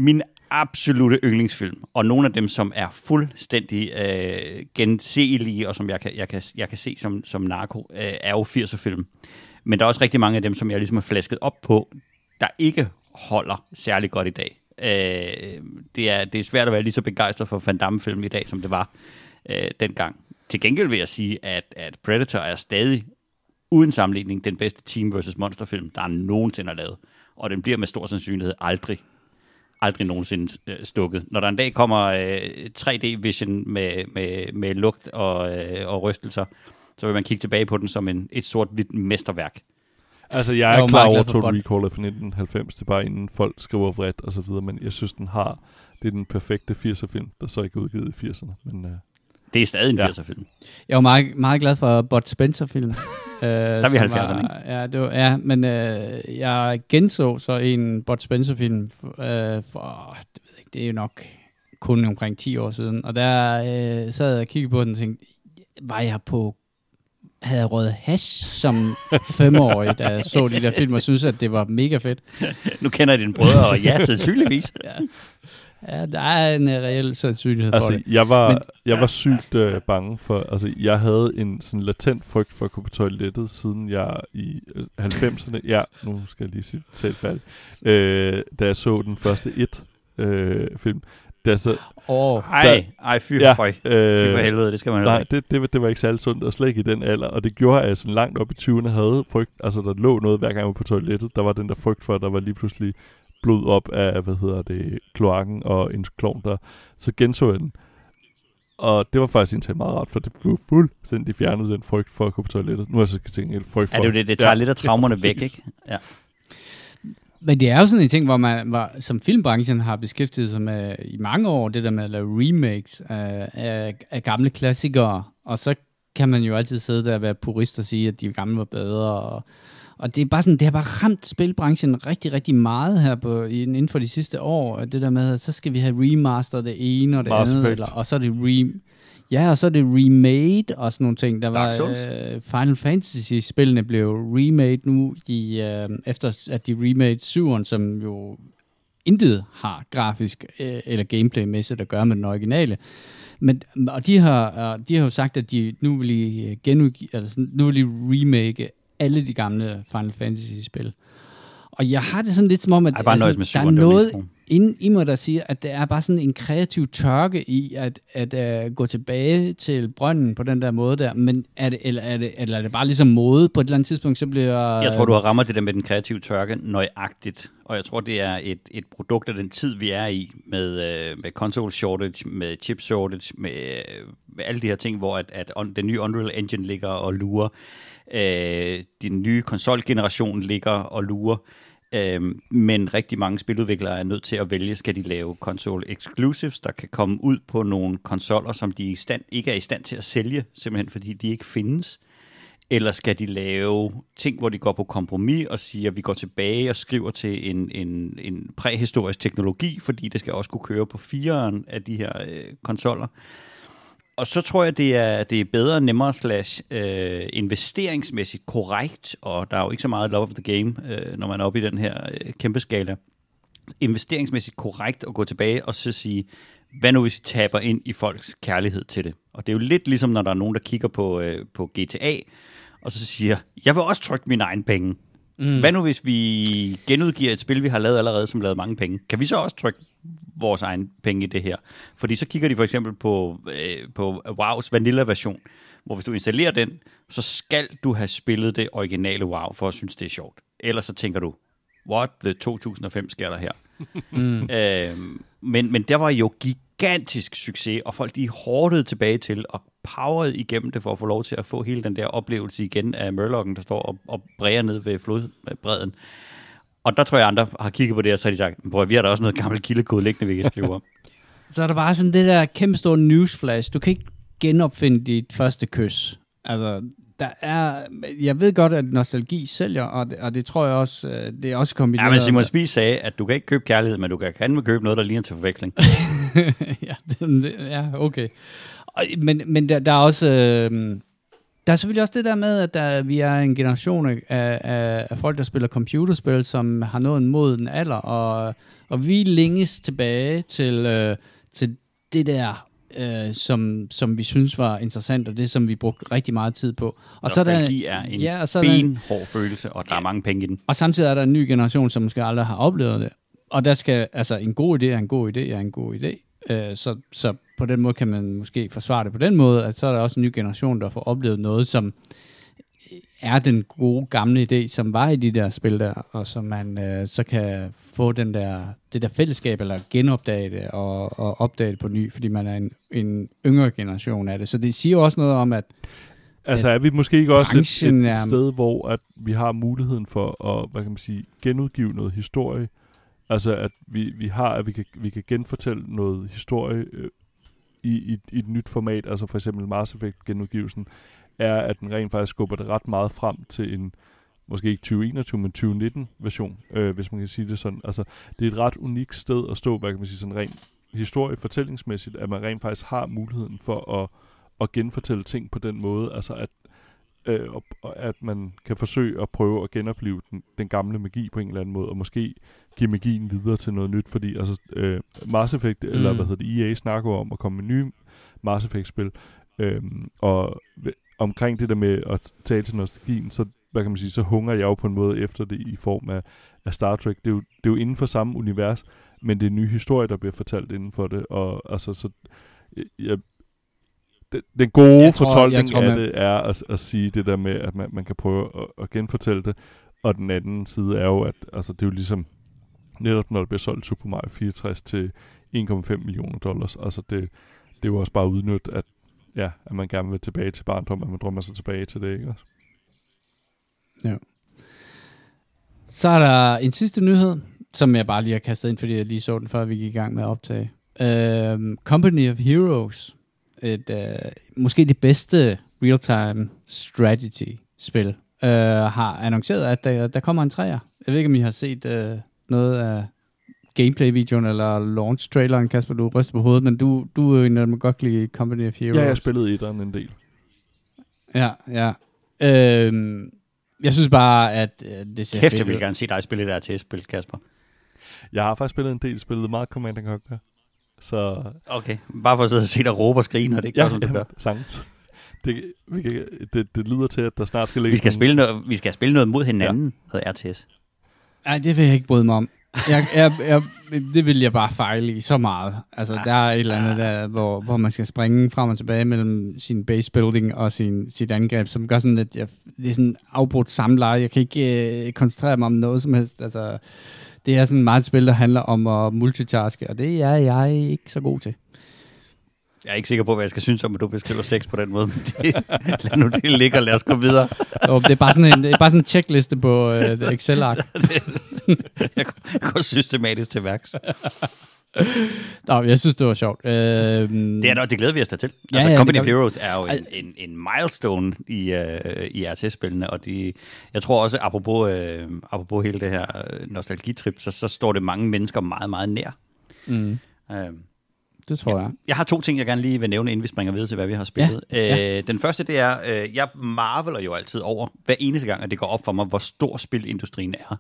Min absolute yndlingsfilm, og nogle af dem, som er fuldstændig øh, genseelige, og som jeg kan, jeg kan, jeg kan se som, som narko, øh, er jo 80'er-film. Men der er også rigtig mange af dem, som jeg ligesom har flasket op på, der ikke holder særlig godt i dag. Øh, det, er, det er svært at være lige så begejstret for Van Damme-film i dag, som det var øh, dengang. Til gengæld vil jeg sige, at, at Predator er stadig uden sammenligning den bedste Team vs. Monster-film, der nogensinde er lavet. Og den bliver med stor sandsynlighed aldrig, aldrig nogensinde øh, stukket. Når der en dag kommer øh, 3D-vision med, med, med lugt og, øh, og rystelser, så vil man kigge tilbage på den som en, et sort-hvidt mesterværk. Altså, jeg Jeg er var klar over, Total. Recall er fra 1990. Det er bare inden folk skriver vredt og så videre, men jeg synes, den har... Det er den perfekte 80'er-film, der så ikke er udgivet i 80'erne. Men uh, Det er stadig en Ja. 80'er-film. Jeg var meget, meget glad for Bud Spencer-film. øh, der er vi 70'erne, Ja, det var, ja, men øh, jeg genså så en Bud Spencer-film øh, for, det, ved jeg ikke, det er jo nok kun omkring 10 år siden. Og der øh, sad jeg og kiggede på den og tænkte, var jeg på havde jeg røget hash som femårig, da jeg så de der film, og synes, at det var mega fedt. Nu kender jeg dine brødre, og ja, sandsynligvis. Ja, der er en uh, reel sandsynlighed for altså, det. jeg var, Men- jeg var sygt øh, bange for... Altså, jeg havde en sådan latent frygt for at gå på toilettet, siden jeg i øh, 90'erne... Ja, nu skal jeg lige sige selv færdig. Øh, da jeg så den første et-film. da så, Åh, Ej, ej, fy Ja, for, fy øh, for helvede, det skal man Nej, ikke. det, det, var- det var ikke særlig sundt, og slet ikke i den alder. Og det gjorde, at jeg sådan langt op i 20'erne havde frygt. Altså, der lå noget, hver gang jeg var på toilettet. Der var den der frygt for, at der var lige pludselig blod op af, hvad hedder det, kloakken og en klovn der. Så genså jeg den. Og det var faktisk egentlig meget rart, for det blev fuldstændig fjernet, den frygt for at gå på toilettet. Nu er jeg så til gengæld frygt for... Ja, det er jo det, det tager lidt af traumerne væk, ikke? Ja. Men det er jo sådan en ting, hvor man hvor, som filmbranchen har beskæftiget sig med i mange år, det der med at lave remakes af, af, af gamle klassikere, og så kan man jo altid sidde der og være purist og sige, at de gamle var bedre, og, og det er bare sådan, det har bare ramt spilbranchen rigtig, rigtig meget her på, inden for de sidste år, det der med, at så skal vi have remaster det ene og det Mass andet, eller, og så er det re, ja, og så er det remade og sådan nogle ting. Der Dark var øh, Final Fantasy-spillene blev remade nu, i, øh, efter at de remade 7'eren, som jo intet har grafisk øh, eller gameplaymæssigt at gøre med den originale. Men, og de har, øh, de har jo sagt, at de nu vil de genudgive, altså sådan, nu vil de remake alle de gamle Final Fantasy-spil. Og jeg har det sådan lidt som om, at Ej, bare altså, nøjes med der er noget inden i mig, der siger, at det er bare sådan en kreativ tørke i at, at uh, gå tilbage til brønden på den der måde der. Men er det, eller, er det, eller er det bare ligesom mode på et eller andet tidspunkt, så bliver... Jeg tror, du har rammer det der med den kreative tørke nøjagtigt. Og jeg tror, det er et, et produkt af den tid, vi er i, med, øh, med console shortage, med chip shortage, med, med alle de her ting, hvor at, at on, den nye Unreal Engine ligger og lurer. Øh, den nye konsolgeneration ligger og lurer. Øh, men rigtig mange spiludviklere er nødt til at vælge, skal de lave console exclusives, der kan komme ud på nogle konsoller, som de i stand, ikke er i stand til at sælge, simpelthen fordi de ikke findes. Eller skal de lave ting, hvor de går på kompromis og siger, at vi går tilbage og skriver til en, en, en præhistorisk teknologi, fordi det skal også kunne køre på fireren af de her øh, konsoller. Og så tror jeg, det er, det er bedre, nemmere slash øh, investeringsmæssigt korrekt, og der er jo ikke så meget love of the game, øh, når man er oppe i den her øh, kæmpe skala. Investeringsmæssigt korrekt at gå tilbage og så sige, hvad nu hvis vi taber ind i folks kærlighed til det? Og det er jo lidt ligesom, når der er nogen, der kigger på, øh, på GTA, og så siger, jeg vil også trykke mine egne penge. Mm. Hvad nu hvis vi genudgiver et spil, vi har lavet allerede, som lavede mange penge? Kan vi så også trykke vores egen penge i det her? Fordi så kigger de for eksempel på, øh, på WoW's vanilla-version, hvor hvis du installerer den, så skal du have spillet det originale WoW, for at synes, det er sjovt. Ellers så tænker du, what the 2005 sker der her? mm. øh, men, men der var jo gigantisk succes, og folk de hårdede tilbage til og powerede igennem det for at få lov til at få hele den der oplevelse igen af Murlocken, der står og, og bræger ned ved flodbredden. Og der tror jeg, andre har kigget på det, og så har de sagt, prøv, vi har da også noget gammelt kildekode liggende, vi kan skrive om. Så er der bare sådan det der kæmpe store newsflash. Du kan ikke genopfinde dit første kys. Altså, der er, jeg ved godt, at nostalgi sælger, og det, og det tror jeg også, øh, det er også kombineret. Ja, men Simon Spies sagde, at du kan ikke købe kærlighed, men du kan kan købe noget, der ligner til forveksling. ja, det, det, ja, okay. Og, men men der, der er også... Øh, der er selvfølgelig også det der med, at der, vi er en generation af, af, af folk, der spiller computerspil, som har nået en moden alder, og, og vi længes tilbage til, øh, til det der, øh, som, som vi synes var interessant, og det, som vi brugte rigtig meget tid på. Og så er, der, er en ja, og så benhård der, følelse, og der ja, er mange penge i den. Og samtidig er der en ny generation, som måske aldrig har oplevet det. Og der skal, altså en god idé er en god idé er en god idé. Øh, så, så på den måde kan man måske forsvare det på den måde, at så er der også en ny generation, der får oplevet noget, som er den gode gamle idé, som var i de der spil der, og som man øh, så kan få den der, det der fællesskab, eller genopdage det, og, og opdage det på ny, fordi man er en, en yngre generation af det. Så det siger jo også noget om, at Altså er vi måske ikke også et, et, et sted, hvor at vi har muligheden for at, hvad kan man sige, genudgive noget historie, Altså, at vi, vi har, at vi kan, vi kan genfortælle noget historie øh, i, i, i et nyt format, altså for eksempel Mass Effect genudgivelsen, er, at den rent faktisk skubber det ret meget frem til en, måske ikke 2021, men 2019 version, øh, hvis man kan sige det sådan. Altså, det er et ret unikt sted at stå, hvad kan man sige, sådan rent historiefortællingsmæssigt, at man rent faktisk har muligheden for at, at genfortælle ting på den måde, altså at øh, og, at man kan forsøge at prøve at genopleve den, den gamle magi på en eller anden måde, og måske give magien videre til noget nyt, fordi altså, øh, Mass Effect, mm. eller hvad hedder det, EA snakker om at komme med nye Mass Effect-spil, øh, og omkring det der med at tale til nostalgien, så hvad kan man sige, så hunger jeg jo på en måde efter det i form af, af Star Trek. Det er, jo, det er jo inden for samme univers, men det er en ny historie, der bliver fortalt inden for det, og altså, så jeg, den, den gode jeg tror, fortolkning jeg tror, af det er at, at sige det der med, at man, man kan prøve at, at genfortælle det, og den anden side er jo, at altså, det er jo ligesom netop når der bliver solgt Super Mario 64 til 1,5 millioner dollars. Altså det, det er jo også bare udnyttet, at, ja, at man gerne vil tilbage til barndom, at man drømmer sig tilbage til det, ikke også? Ja. Så er der en sidste nyhed, som jeg bare lige har kastet ind, fordi jeg lige så den, før vi gik i gang med at optage. Uh, Company of Heroes et, uh, måske det bedste real-time strategy-spil, uh, har annonceret, at der, der kommer en træer. Jeg ved ikke, om I har set uh, noget af gameplay-videoen eller launch-traileren, Kasper, du ryster på hovedet, men du, du er en af dem godt lide Company of Heroes. Ja, jeg spillede i den en del. Ja, ja. Øhm, jeg synes bare, at uh, det ser Kæft, jeg vil gerne se dig spille det der spil Kasper. Jeg har faktisk spillet en del, spillet meget Command Conquer. Så... Okay, bare for at sidde og se dig råbe og skrige, når det ikke ja, gør, som det gør. Sangt. Det, vi kan, det, det lyder til, at der snart skal ligge Vi skal, spille noget, vi skal spille noget mod hinanden, ja. noget RTS. Nej, det vil jeg ikke bryde mig om. Jeg, jeg, jeg, det vil jeg bare fejle i så meget. Altså, der er et eller andet der, hvor, hvor man skal springe frem og tilbage mellem sin base building og sin, sit angreb, som gør sådan, at jeg, det er sådan afbrudt samleje. Jeg kan ikke øh, koncentrere mig om noget som helst. Altså, det er sådan meget et spil, der handler om at multitaske, og det er jeg ikke så god til. Jeg er ikke sikker på, hvad jeg skal synes om, at du beskriver sex på den måde. Men det, lad nu det ligge, og lad os gå videre. Så det er bare sådan en, det er bare sådan en checkliste på et Excel-ark. Jeg går systematisk til værks. Nå, jeg synes, det var sjovt. Øh, Det er der, det glæder vi os da til. Ja, altså, ja, Company of. Heroes er jo en, en, en milestone i, uh, i RTS-spillene, og de, jeg tror også, apropos, uh, apropos hele det her øh, nostalgitrip, så, så står det mange mennesker meget, meget nær. mm, Uh, det tror jeg. jeg har to ting, jeg gerne lige vil nævne, inden vi springer videre til, hvad vi har spillet. Ja, Øh, den første, det er, øh, jeg marveler jo altid over, hver eneste gang, at det går op for mig, hvor stor spilindustrien er.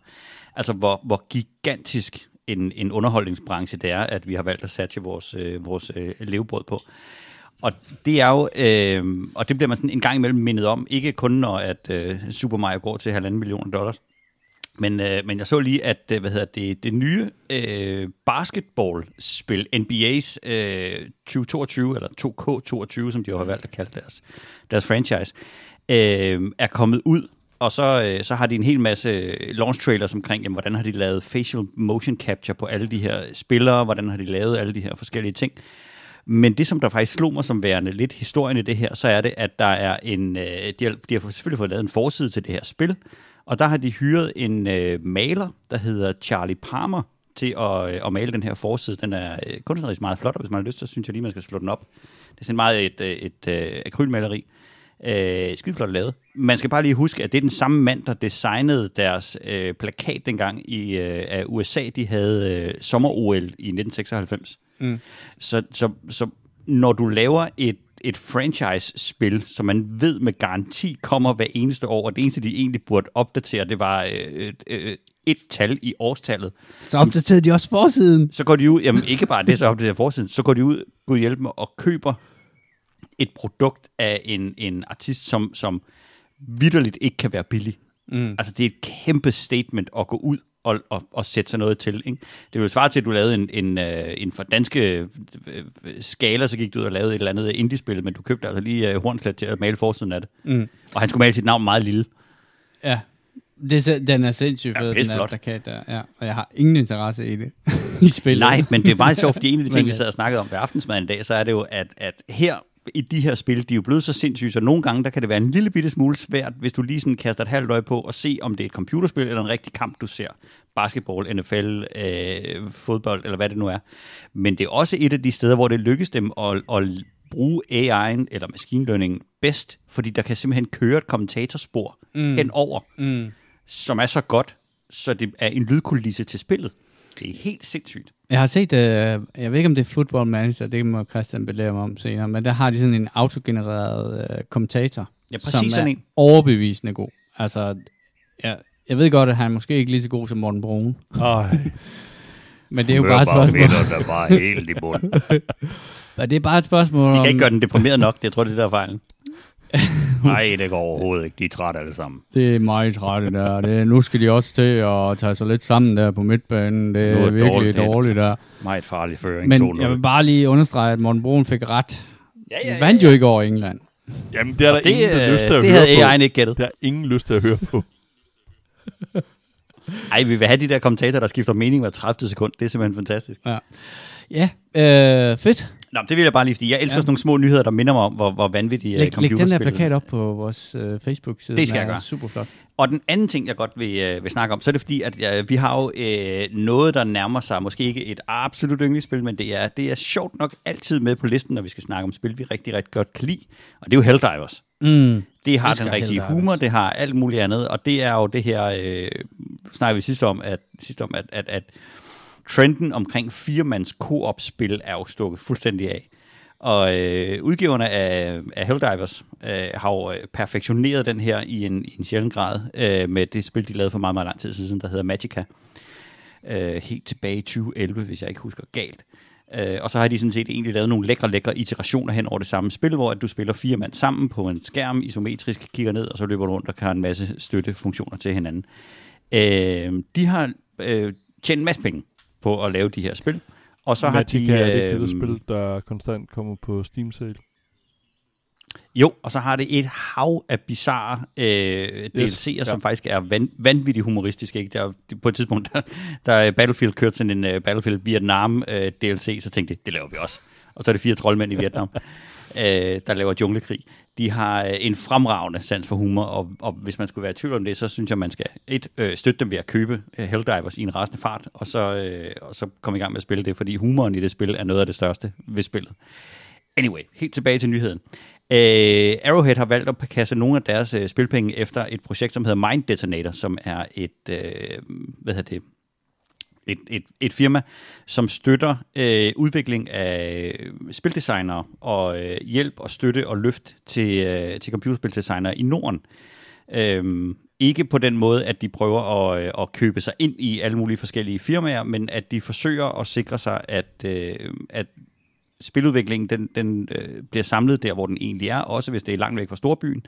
Altså, hvor, hvor gigantisk en, en underholdningsbranche det er, at vi har valgt at satse vores, øh, vores øh, levebrød på. Og det er jo, øh, og det bliver man sådan en gang imellem mindet om, ikke kun når at øh, Super Mario går til halvanden millioner dollars, men, øh, men jeg så lige, at øh, hvad hedder det, det nye øh, basketballspil, NBA's øh, 2022, eller 2K22, som de jo har valgt at kalde deres, deres franchise, øh, er kommet ud. Og så, øh, så har de en hel masse øh, launch trailers omkring, jamen, hvordan har de lavet facial motion capture på alle de her spillere, hvordan har de lavet alle de her forskellige ting. Men det, som der faktisk slog mig som værende lidt historien i det her, så er det, at der er en... Øh, de, har, de har selvfølgelig fået lavet en forside til det her spil, og der har de hyret en øh, maler, der hedder Charlie Palmer, til at, øh, at male den her forside. Den er øh, kunstnerisk meget flot, og hvis man har lyst, så synes jeg lige, man skal slå den op. Det er sådan meget et, et, et øh, akrylmaleri. Øh, skide flot lavet. Man skal bare lige huske, at det er den samme mand, der designede deres øh, plakat dengang i øh, af USA. De havde øh, sommer-OL i 1996. Mm. Så, så, så når du laver et, et franchise-spil, som man ved med garanti kommer hver eneste år, og det eneste, de egentlig burde opdatere, det var øh, øh, et tal i årstallet, Så opdaterede de også forsiden. så går de ud, jamen ikke bare det, så opdaterer forsiden, så går de ud, Gud hjælp mig, og køber et produkt af en, en artist, som, som vidderligt ikke kan være billig. Mm. Altså, det er et kæmpe statement at gå ud og, og, og sætte sig noget til. Ikke? Det vil svare til, at du lavede en, en, øh, en for danske øh, skala, så gik du ud og lavede et eller andet indie-spil, men du købte altså lige øh, Hornslet til at male forsiden af det. Mm. Og han skulle male sit navn meget lille. Ja. Det, den er sindssygt Ja, fed, den pisse her flot. plakat der. Ja. Og jeg har ingen interesse i det. I spillet. Nej, men det er meget sjovt, fordi en af de ting, vi sad og snakkede om ved aftensmaden i dag, så er det jo, at, at her i de her spil, de er jo blevet så sindssyge, så nogle gange, der kan det være en lille bitte smule svært, hvis du lige sådan kaster et halvt øje på og se, om det er et computerspil eller en rigtig kamp, du ser. Basketball, NFL, øh, fodbold, eller hvad det nu er. Men det er også et af de steder, hvor det lykkes dem at, at bruge AI'en eller maskinlearning bedst, fordi der kan simpelthen køre et kommentatorspor mm. henover, Mm. som er så godt, så det er en lydkulisse til spillet. Det er helt sindssygt. Jeg har set, øh, jeg ved ikke om det er Football Manager, det må Christian belære mig om senere, men der har de sådan en autogenereret øh, kommentator, Ja, præcis som sådan er en. overbevisende god. Altså, ja, jeg ved godt, at han er måske ikke lige så god som Morten Brun, Ej, men det er jo bare et spørgsmål. der var helt i bunden. Men det er bare et spørgsmål De om... kan ikke gøre den deprimeret nok, det jeg tror det, der er fejlen. Nej, det går overhovedet ikke. De er trætte alle sammen. Det er meget trætte der. Det, nu skal de også til at tage sig lidt sammen der på midtbanen. Det er, er det virkelig dårligt, dårligt, det. der. Meget farlig føring. Men jeg vil bare lige understrege, at Morten Brun fik ret. Ja, Ja, vandt jo ikke over England. jamen det er der det, ingen, der har lyst til at det høre havde på. AI'en ikke gættet. Det har ingen lyst til at høre på. Ej, vi vil have de der kommentatorer, der skifter mening hver 30 sekund. Det er simpelthen fantastisk. Ja, øh, fedt. Nå, det vil jeg bare lige, fordi jeg elsker Ja. sådan nogle små nyheder, der minder mig om, hvor, hvor vanvittige Læg, læg den der computerspil plakat op på vores øh, Facebook-side. Det skal jeg er gøre. Super flot. Og den anden ting, jeg godt vil, øh, vil snakke om, så er det fordi, at øh, vi har jo øh, noget, der nærmer sig måske ikke et absolut yndlingsspil, men det er, det er sjovt nok altid med på listen, når vi skal snakke om spil, vi rigtig, rigtig godt kan lide. Og det er jo Helldivers. Mm. Det har den rigtige humor, det har alt muligt andet, og det er jo det her, øh, snakker vi sidst om, at, sidst om at, at, at trenden omkring firemands koop-spil er jo stukket fuldstændig af. Og øh, udgiverne af, af Helldivers øh, har jo øh, perfektioneret den her i en, i en sjælden grad øh, med det spil, de lavede for meget, meget lang tid siden, der hedder Magica. Øh, helt tilbage i 2011, hvis jeg ikke husker galt. Øh, og så har de sådan set egentlig lavet nogle lækre, lækre iterationer hen over det samme spil, hvor at du spiller fire mand sammen på en skærm, isometrisk kigger ned, og så løber du rundt og kan have en masse støttefunktioner til hinanden. Øh, de har øh, tjent en masse penge på at lave de her spil. Og så Magic har de... er det øhm, spil, der konstant kommer på Steam Sale. Jo, og så har det et hav af bizarre øh, DLC'er, ja. som faktisk er van, vanvittigt humoristiske. Ikke? Der, er- på et tidspunkt, der, der er Battlefield kørt sådan en uh, Battlefield Vietnam uh, DLC, så tænkte jeg, det laver vi også. Og så er det fire troldmænd i Vietnam, uh, der laver junglekrig. De har øh, en fremragende sans for humor, og, og hvis man skulle være i tvivl om det, så synes jeg, man skal et, øh, støtte dem ved at købe øh, Helldivers i en rasende fart, og så, øh, og så komme i gang med at spille det, fordi humoren i det spil er noget af det største ved spillet. Anyway, helt tilbage til nyheden. Øh, Arrowhead har valgt at kaste nogle af deres øh, spilpenge efter et projekt, som hedder Mind Detonator, som er et, øh, hvad hedder det, et, et, et firma, som støtter øh, udvikling af øh, spildesignere og øh, hjælp og støtte og løft til, øh, til computerspildesignere i Norden. Øhm, ikke på den måde, at de prøver at, øh, at købe sig ind i alle mulige forskellige firmaer, men at de forsøger at sikre sig, at, øh, at spiludviklingen den, den øh, bliver samlet der, hvor den egentlig er, også hvis det er langt væk fra storbyen,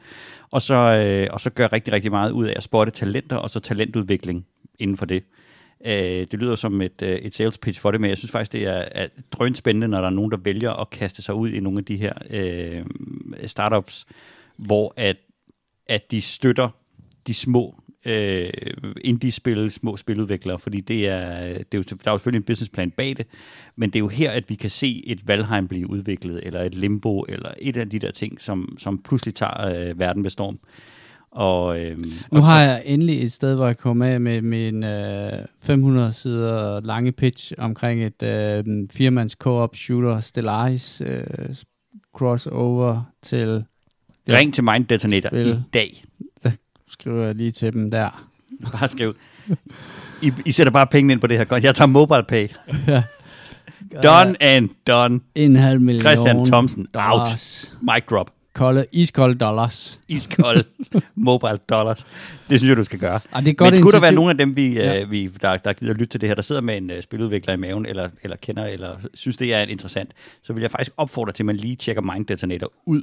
og så, øh, og så gør rigtig, rigtig meget ud af at spotte talenter, og så talentudvikling inden for det. Øh, Øh, det lyder som et, øh, et sales pitch for det, men jeg synes faktisk, det er, er drønspændende, når der er nogen, der vælger at kaste sig ud i nogle af de her øh, startups, hvor at, at de støtter de små øh, indie-spil, små spiludviklere, fordi det er, det er jo, der er jo selvfølgelig en businessplan bag det, men det er jo her, at vi kan se et Valheim blive udviklet, eller et Limbo, eller et af de der ting, som, som pludselig tager øh, verden ved storm. Og, øh, Nu har jeg endelig et sted, hvor jeg kommer af med min øh, 500 sider lange pitch omkring et øh, firmands co-op shooter Stellaris øh, crossover til... Ring til Mind Detonator Spil. i dag. Skriver jeg lige til dem der. Bare skriv. I, I sætter bare pengene ind på det her. Jeg tager mobile pay. Done and done. En halv million Christian Thomsen, dollars. Mic drop. Kolde, iskolde dollars. Iskold mobile dollars. Det synes jeg, du skal gøre. Ah, det er godt Men skulle der være nogen af dem, vi, Ja. ja. øh, vi, der, der gider lytte til det her, der sidder med en uh, spiludvikler i maven, eller, eller kender, eller synes, det er interessant, så vil jeg faktisk opfordre til, at man lige tjekker Mind Detonator ud.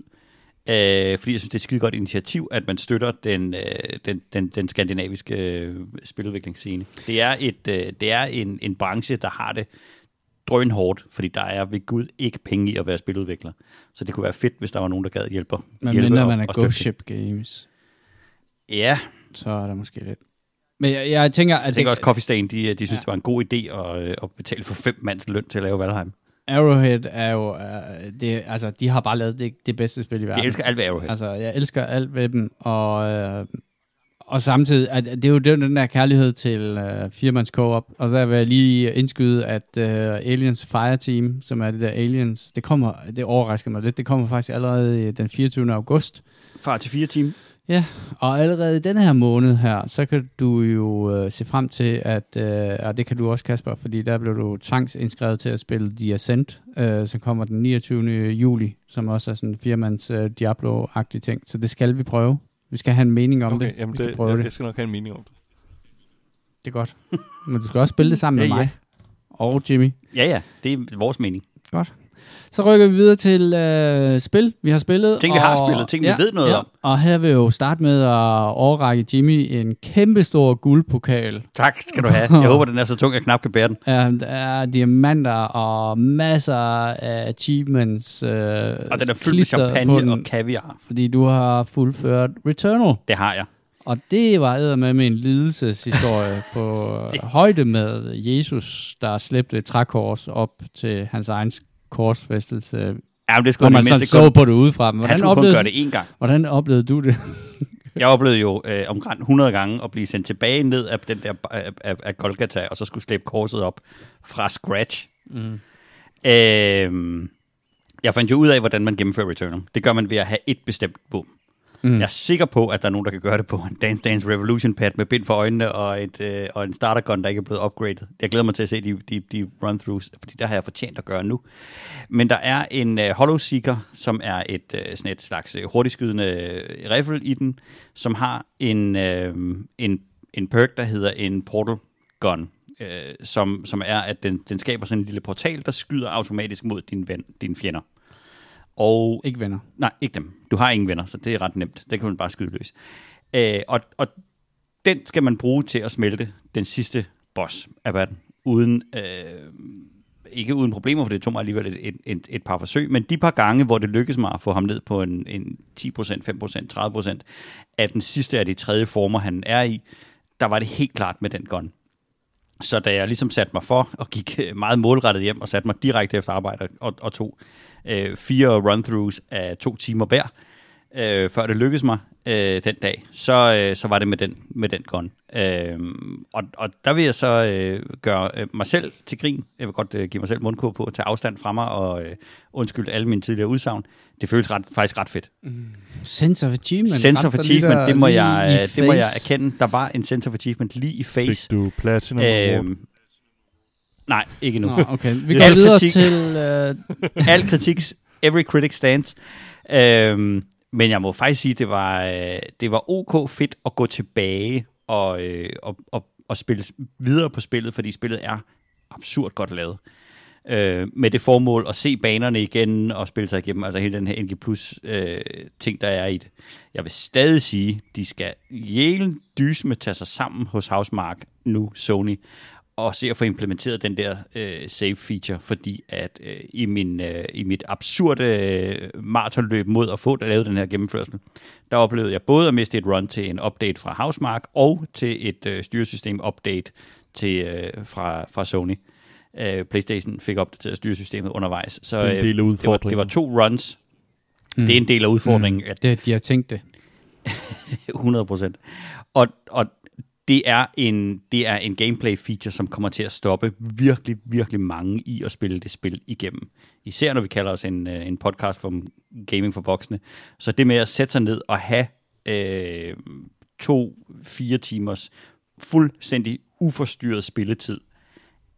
Øh, fordi jeg synes, det er et skide godt initiativ, at man støtter den, øh, den, den, den skandinaviske øh, spiludviklingsscene. Det er, et, øh, det er en, en branche, der har det drønhårdt, fordi der er ved Gud ikke penge i at være spiludvikler. Så det kunne være fedt, hvis der var nogen, der gad hjælpe. Men hjælpe mindre man er Ghost Ship Games. Ja, så er der måske lidt. Men jeg, jeg tænker, at jeg tænker det, også, Coffee Stain, de, de synes, Ja. det var en god idé at, øh, at betale for fem mands løn til at lave Valheim. Arrowhead er jo... Uh, det, altså, de har bare lavet det, det bedste spil i verden. Jeg elsker alt ved Arrowhead. Altså, jeg elsker alt ved dem, og, øh, og samtidig, at det er jo den der kærlighed til øh, firmands co-op, og så vil jeg lige indskyde, at øh, Aliens Fireteam, som er det der Aliens, det kommer, det overrasker mig lidt, det kommer faktisk allerede den 24. august, Far til fire timer. og allerede i denne her måned her, så kan du jo øh, se frem til, at, øh, og det kan du også, Kasper, fordi der blev du tvangsindskrevet til at spille The Ascent, øh, som kommer den 29. juli, som også er sådan en firmands øh, Diablo-agtig ting. Så det skal vi prøve. Vi skal have en mening om Okay, det. jamen vi det, prøve jeg, det. jeg skal nok have en mening om det. Det er godt. Men du skal også spille det sammen med Ja, ja. mig. Og Jimmy. Ja, ja, det er vores mening. Så rykker vi videre til øh, spil, vi har spillet. Ting, vi har spillet, ting, vi ved noget om. Og her vil jeg jo starte med at overrække Jimmy en kæmpe stor guldpokal. Tak skal du have. Jeg håber, den er så tung, at jeg knap kan bære den. Ja, der er diamanter og masser af achievements. Øh, Og den er fyldt med champagne den, og kaviar. Fordi du har fuldført Returnal. Det har jeg. Og det var med med en lidelseshistorie på højde med Jesus, der slæbte et trækors op til hans egen korsfæstelse. Ja, men det Hvor skulle man man sådan så kun, på det udefra. Men han hvordan skulle kun oplevede, gøre det én gang. hvordan oplevede du det? Jeg oplevede jo øh, omkring 100 gange at blive sendt tilbage ned af den der af, af, af Golgata, og så skulle slæbe korset op fra scratch. Mm. Øh, jeg fandt jo ud af, hvordan man gennemfører Returnal. Det gør man ved at have et bestemt våben. Mm. Jeg er sikker på, at der er nogen, der kan gøre det på en Dance Dance Revolution pad med bind for øjnene og, et, øh, og en starter gun, der ikke er blevet upgraded. Jeg glæder mig til at se de, de, de run-throughs, fordi der har jeg fortjent at gøre nu. Men der er en øh, Hollow Seeker, som er et, øh, sådan et slags øh, hurtigskydende øh, rifle i den, som har en, øh, en, en perk, der hedder en portal gun. øh, som, som er, at den, den skaber sådan en lille portal, der skyder automatisk mod din ven, dine fjender. Og Ikke venner. Nej, ikke dem. Du har ingen venner, så det er ret nemt. Det kan man bare skyde løs. Øh, og, og den skal man bruge til at smelte den sidste boss af verden, uden, øh, ikke uden problemer, for det tog mig alligevel et, et, et, et par forsøg, men de par gange, hvor det lykkedes mig at få ham ned på en, en 10%, 5%, 30% af den sidste af de tredje former, han er i, der var det helt klart med den gun. Så da jeg ligesom satte mig for og gik øh, meget målrettet hjem og satte mig direkte efter arbejde og, og tog øh, fire run-throughs af to timer hver, øh, før det lykkedes mig øh, den dag, så, øh, så var det med den, med den gun. Øh, og, og der vil jeg så øh, gøre øh, mig selv til grin. Jeg vil godt øh, give mig selv mundkur på at tage afstand fra mig og øh, undskylde alle mine tidligere udsagn. Det føles ret, faktisk ret fedt. Sense of Achievement. Sense of Achievement, der det må, jeg, øh, det må jeg erkende. Der var en Sense of Achievement lige i face. Fik du Platinum? Øhm, nej, ikke nu. Nå, okay. Vi går videre kritik- til... Øh, Al kritik, every critic stands. Øhm, men jeg må faktisk sige, det var, øh, det var ok fedt at gå tilbage og, øh, og, og, og spille videre på spillet, fordi spillet er absurd godt lavet. Øh, med det formål at se banerne igen og spille sig igennem, altså hele den her NG Plus øh, ting, der er i det. Jeg vil stadig sige, de skal jælen dys med tage sig sammen hos Housemark nu, Sony, og se at få implementeret den der øh, save feature, fordi at øh, i, min, øh, i mit absurde øh, maratonløb mod at få lavet den her gennemførsel, der oplevede jeg både at miste et run til en update fra Housemark og til et øh, styresystem update til, øh, fra, fra Sony. Øh, PlayStation fik opdateret styresystemet undervejs. Så Det er en øh, del af det, var, det var to runs. Mm. Det er en del af udfordringen, mm. at det, de har tænkt det. 100 procent. Og, og det er en, det er en gameplay feature, som kommer til at stoppe virkelig, virkelig mange i at spille det spil igennem. Især når vi kalder os en, øh, en podcast for gaming for voksne. Så det med at sætte sig ned og have øh, to, fire timers fuldstændig uforstyrret spilletid,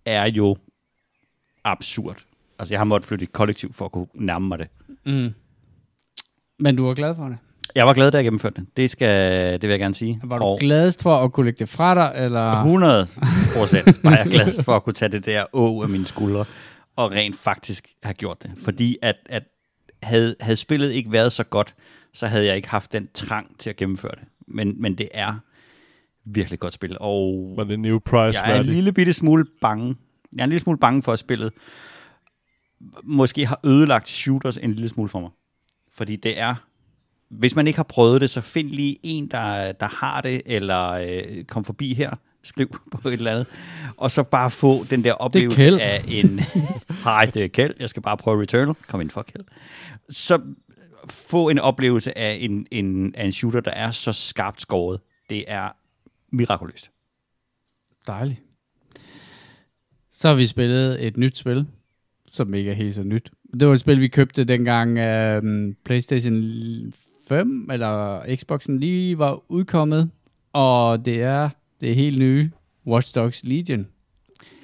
er jo absurd. Altså, jeg har måttet flytte i et kollektiv for at kunne nærme mig det. Mm. Men du var glad for det? Jeg var glad, da jeg gennemførte det. Det, skal, det vil jeg gerne sige. Var du Og- gladest for at kunne lægge det fra dig, eller... 100 procent var jeg glad for at kunne tage det der å af mine skuldre, og rent faktisk have gjort det. Fordi at, at havde, havde spillet ikke været så godt, så havde jeg ikke haft den trang til at gennemføre det. Men, men det er virkelig godt spil, og Var det New Price jeg er en lille bitte smule bange. Jeg er en lille smule bange for, at spillet måske har ødelagt shooters en lille smule for mig. Fordi det er, hvis man ikke har prøvet det, så find lige en, der, der har det, eller øh, kom forbi her, skriv på et eller andet, og så bare få den der oplevelse af en, hej, det er Kjeld, jeg skal bare prøve Returnal, kom ind for Kjeld. Så få en oplevelse af en, en, af en shooter, der er så skarpt skåret. Det er mirakuløst. Dejligt. Så har vi spillet et nyt spil, som ikke er helt så nyt. Det var et spil, vi købte dengang øhm, PlayStation 5 eller Xboxen lige var udkommet. Og det er det helt nye Watch Dogs Legion.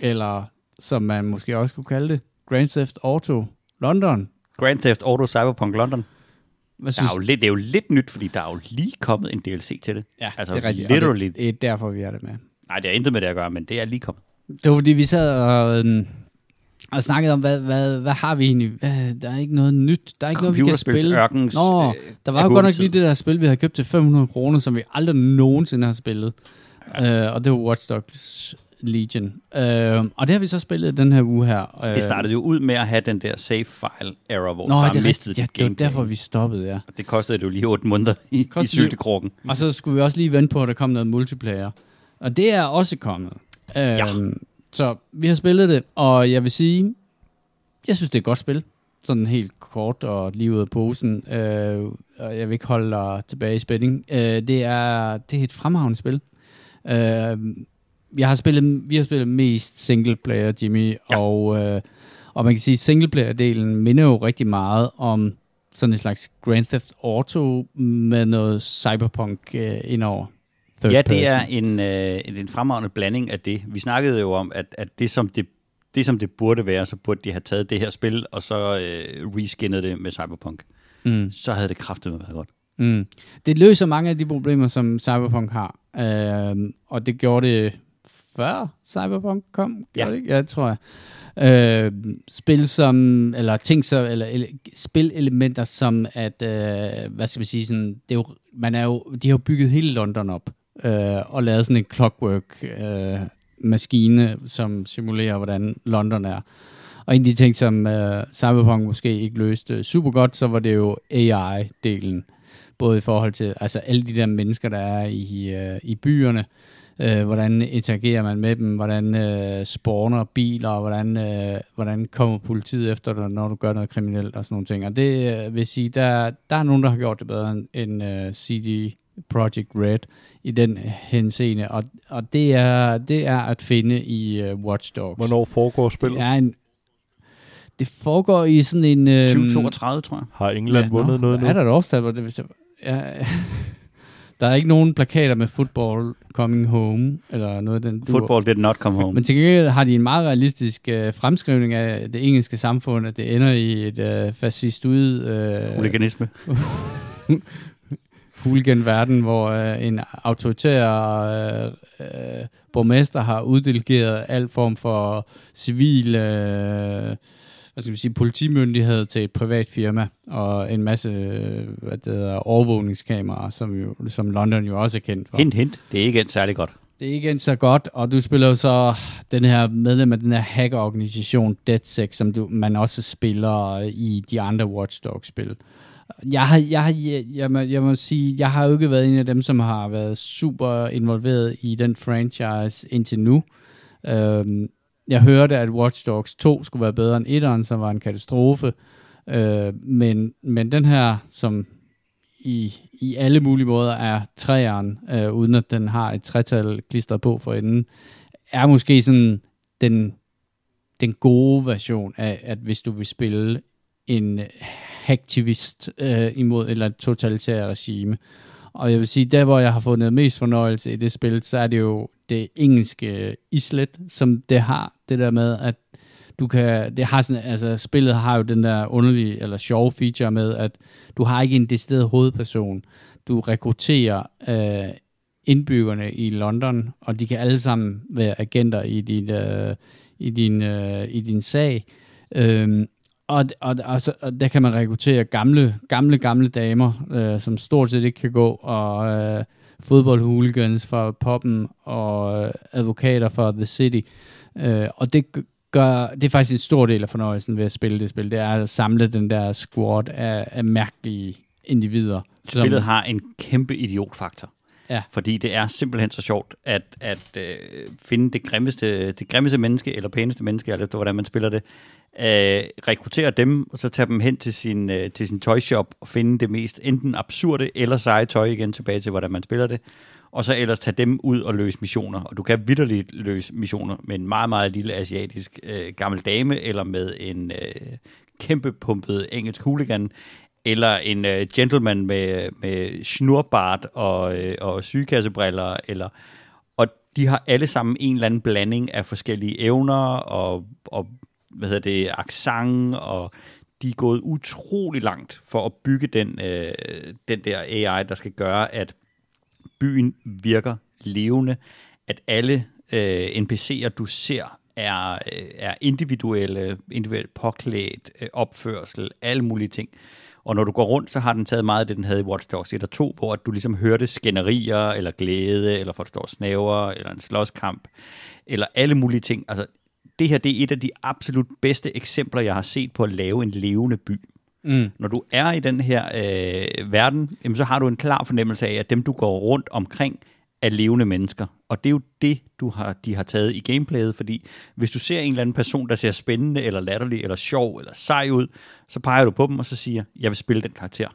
Eller som man måske også kunne kalde det, Grand Theft Auto London. Grand Theft Auto Cyberpunk London. Hvad Der synes er jo lidt, det er jo lidt nyt, fordi der er jo lige kommet en DLC til det. Ja, altså, det er rigtigt. literally. Det, er derfor, vi er det med. Nej, det har intet med det at gøre, men det er lige kommet. Det var fordi, vi sad og, øhm, og snakkede om, hvad, hvad, hvad har vi egentlig? Hvad, der er ikke noget nyt. Der er ikke noget, vi kan spille. Ørkens, Nå, øh, der var jo godt nok lige det der spil, vi havde købt til 500 kroner, som vi aldrig nogensinde har spillet. Ja. Uh, og det var Watch Dogs Legion. Uh, og det har vi så spillet den her uge her. Uh, Det startede jo ud med at have den der save file error, hvor Nå, du det bare er mistede. Ja, det var derfor, vi stoppede, ja. Og Det kostede det jo lige 8 måneder i, i syltekrukken. Og så skulle vi også lige vente på, at der kom noget multiplayer. Og det er også kommet. Ja. Så vi har spillet det, og jeg vil sige, jeg synes, det er et godt spil. Sådan helt kort og lige ud af posen. Øh, og jeg vil ikke holde dig tilbage i spænding. Øh, det, er, det er et fremragende spil. Øh, jeg har spillet, vi har spillet mest single player, Jimmy, Ja. og, øh, og man kan sige, at single player-delen minder jo rigtig meget om sådan en slags Grand Theft Auto med noget cyberpunk øh, indover. Third Ja, det er en, øh, en fremragende blanding af det. Vi snakkede jo om, at, at det, som det, det, som det burde være, så burde de have taget det her spil, og så øh, reskinnet det med Cyberpunk. Mm. Så havde det kraftigt været godt. Mm. Det løser mange af de problemer, som Cyberpunk har. Øh, og det gjorde det før Cyberpunk kom. Ja. Ja, ja tror jeg. Øh, spil som, eller ting så, eller ele, spilelementer som at, øh, hvad skal vi sige, sådan, det er jo, man er jo, de har jo bygget hele London op, øh, og lavet sådan en clockwork øh, maskine, som simulerer, hvordan London er. Og en af de ting, som øh, Cyberpunk måske ikke løste super godt, så var det jo AI-delen. Både i forhold til altså alle de der mennesker, der er i, øh, i byerne, øh, hvordan interagerer man med dem, hvordan øh, spawner biler, hvordan, øh, hvordan kommer politiet efter dig, når du gør noget kriminelt og sådan nogle ting. Og det øh, vil sige, der, der er nogen, der har gjort det bedre end, end øh, CD Project Red i den henseende, og, og det, er, det er at finde i øh, Watch Dogs. Hvornår foregår spillet? Det er en det foregår i sådan en... Øh, 2032, tror jeg. Har England ja, vundet nå, noget nu? Er der et årstal, det... Hvis jeg, ja, der er ikke nogen plakater med football coming home, eller noget af den dur. Football did not come home. Men til gengæld har de en meget realistisk øh, fremskrivning af det engelske samfund, at det ender i et øh, fascistoid øh, Huliganisme. hooligan-verden, hvor øh, en autoritær øh, øh, borgmester har uddelegeret al form for civil øh, hvad skal vi sige, politimyndighed til et privat firma, og en masse øh, hvad det hedder, overvågningskameraer, som, jo, som London jo også er kendt for. Hint, hint. Det er ikke endt særlig godt. Det er ikke endt så godt, og du spiller jo så den her medlem af den her hackerorganisation DeadSec, som du, man også spiller i de andre Watch Dogs-spil. Jeg, har, jeg, har, jeg, jeg, må, jeg må sige, jeg har jo ikke været en af dem, som har været super involveret i den franchise indtil nu. Øhm, jeg hørte, at Watch Dogs 2 skulle være bedre end 1'eren, som var en katastrofe. Øh, men, men den her, som i, i alle mulige måder er 3'eren, øh, uden at den har et tretal klistret på for enden, er måske sådan den, den gode version af, at hvis du vil spille en hacktivist øh, imod et eller et totalitært regime. Og jeg vil sige, der hvor jeg har fundet mest fornøjelse i det spil, så er det jo det engelske øh, islet, som det har, det der med, at du kan, det har sådan, altså spillet har jo den der underlige, eller sjove feature med, at du har ikke en decideret hovedperson. Du rekrutterer øh, indbyggerne i London, og de kan alle sammen være agenter i din, øh, i din, øh, i din sag. Øhm, og, og, og, og der kan man rekruttere gamle, gamle, gamle damer, øh, som stort set ikke kan gå, og øh, fodboldhooligans fra poppen, og øh, advokater fra The City. Øh, og det gør, det er faktisk en stor del af fornøjelsen ved at spille det spil, det er at samle den der squad af, af mærkelige individer. Spillet som, har en kæmpe idiotfaktor. Ja. Fordi det er simpelthen så sjovt at, at øh, finde det grimmeste, det grimmeste menneske, eller pæneste menneske, eller hvordan man spiller det, øh, rekruttere dem, og så tage dem hen til sin, øh, til sin tøjshop og finde det mest enten absurde eller seje tøj igen tilbage til, hvordan man spiller det. Og så ellers tage dem ud og løse missioner. Og du kan vidderligt løse missioner med en meget, meget lille asiatisk øh, gammel dame, eller med en øh, kæmpe pumpet engelsk hooligan, eller en øh, gentleman med, med snurbart og, øh, og sygekassebriller, eller og de har alle sammen en eller anden blanding af forskellige evner og, og hvad hedder det, accent, og de er gået utrolig langt for at bygge den, øh, den der AI, der skal gøre, at byen virker levende, at alle øh, NPC'er, du ser, er, øh, er individuelle, individuelt påklædt, øh, opførsel, alle mulige ting. Og når du går rundt, så har den taget meget af det, den havde i Watch Dogs 1 og 2, hvor du ligesom hørte skænderier, eller glæde, eller at står snæver, eller en slåskamp, eller alle mulige ting. Altså, det her det er et af de absolut bedste eksempler, jeg har set på at lave en levende by. Mm. Når du er i den her øh, verden, jamen, så har du en klar fornemmelse af, at dem, du går rundt omkring, af levende mennesker. Og det er jo det, du har, de har taget i gameplayet, fordi hvis du ser en eller anden person, der ser spændende, eller latterlig, eller sjov, eller sej ud, så peger du på dem, og så siger, jeg vil spille den karakter.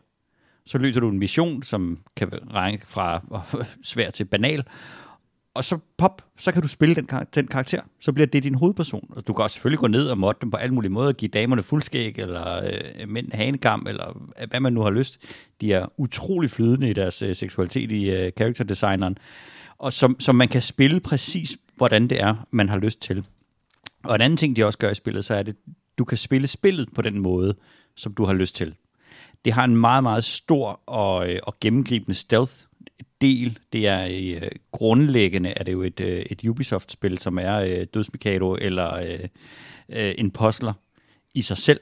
Så løser du en mission, som kan række fra svær til banal, og så pop, så kan du spille den, kar- den karakter. Så bliver det din hovedperson. Og du kan også selvfølgelig gå ned og modde dem på alle mulige måder, give damerne fuldskæg, eller øh, mænd hanegam, eller øh, hvad man nu har lyst. De er utrolig flydende i deres øh, seksualitet i øh, character-designeren. Og som, som man kan spille præcis, hvordan det er, man har lyst til. Og en anden ting, de også gør i spillet, så er det, du kan spille spillet på den måde, som du har lyst til. Det har en meget, meget stor og, øh, og gennemgribende stealth del. Det er øh, grundlæggende, er det jo et, øh, et Ubisoft-spil, som er øh, Dødsmikado eller øh, øh, en posler i sig selv.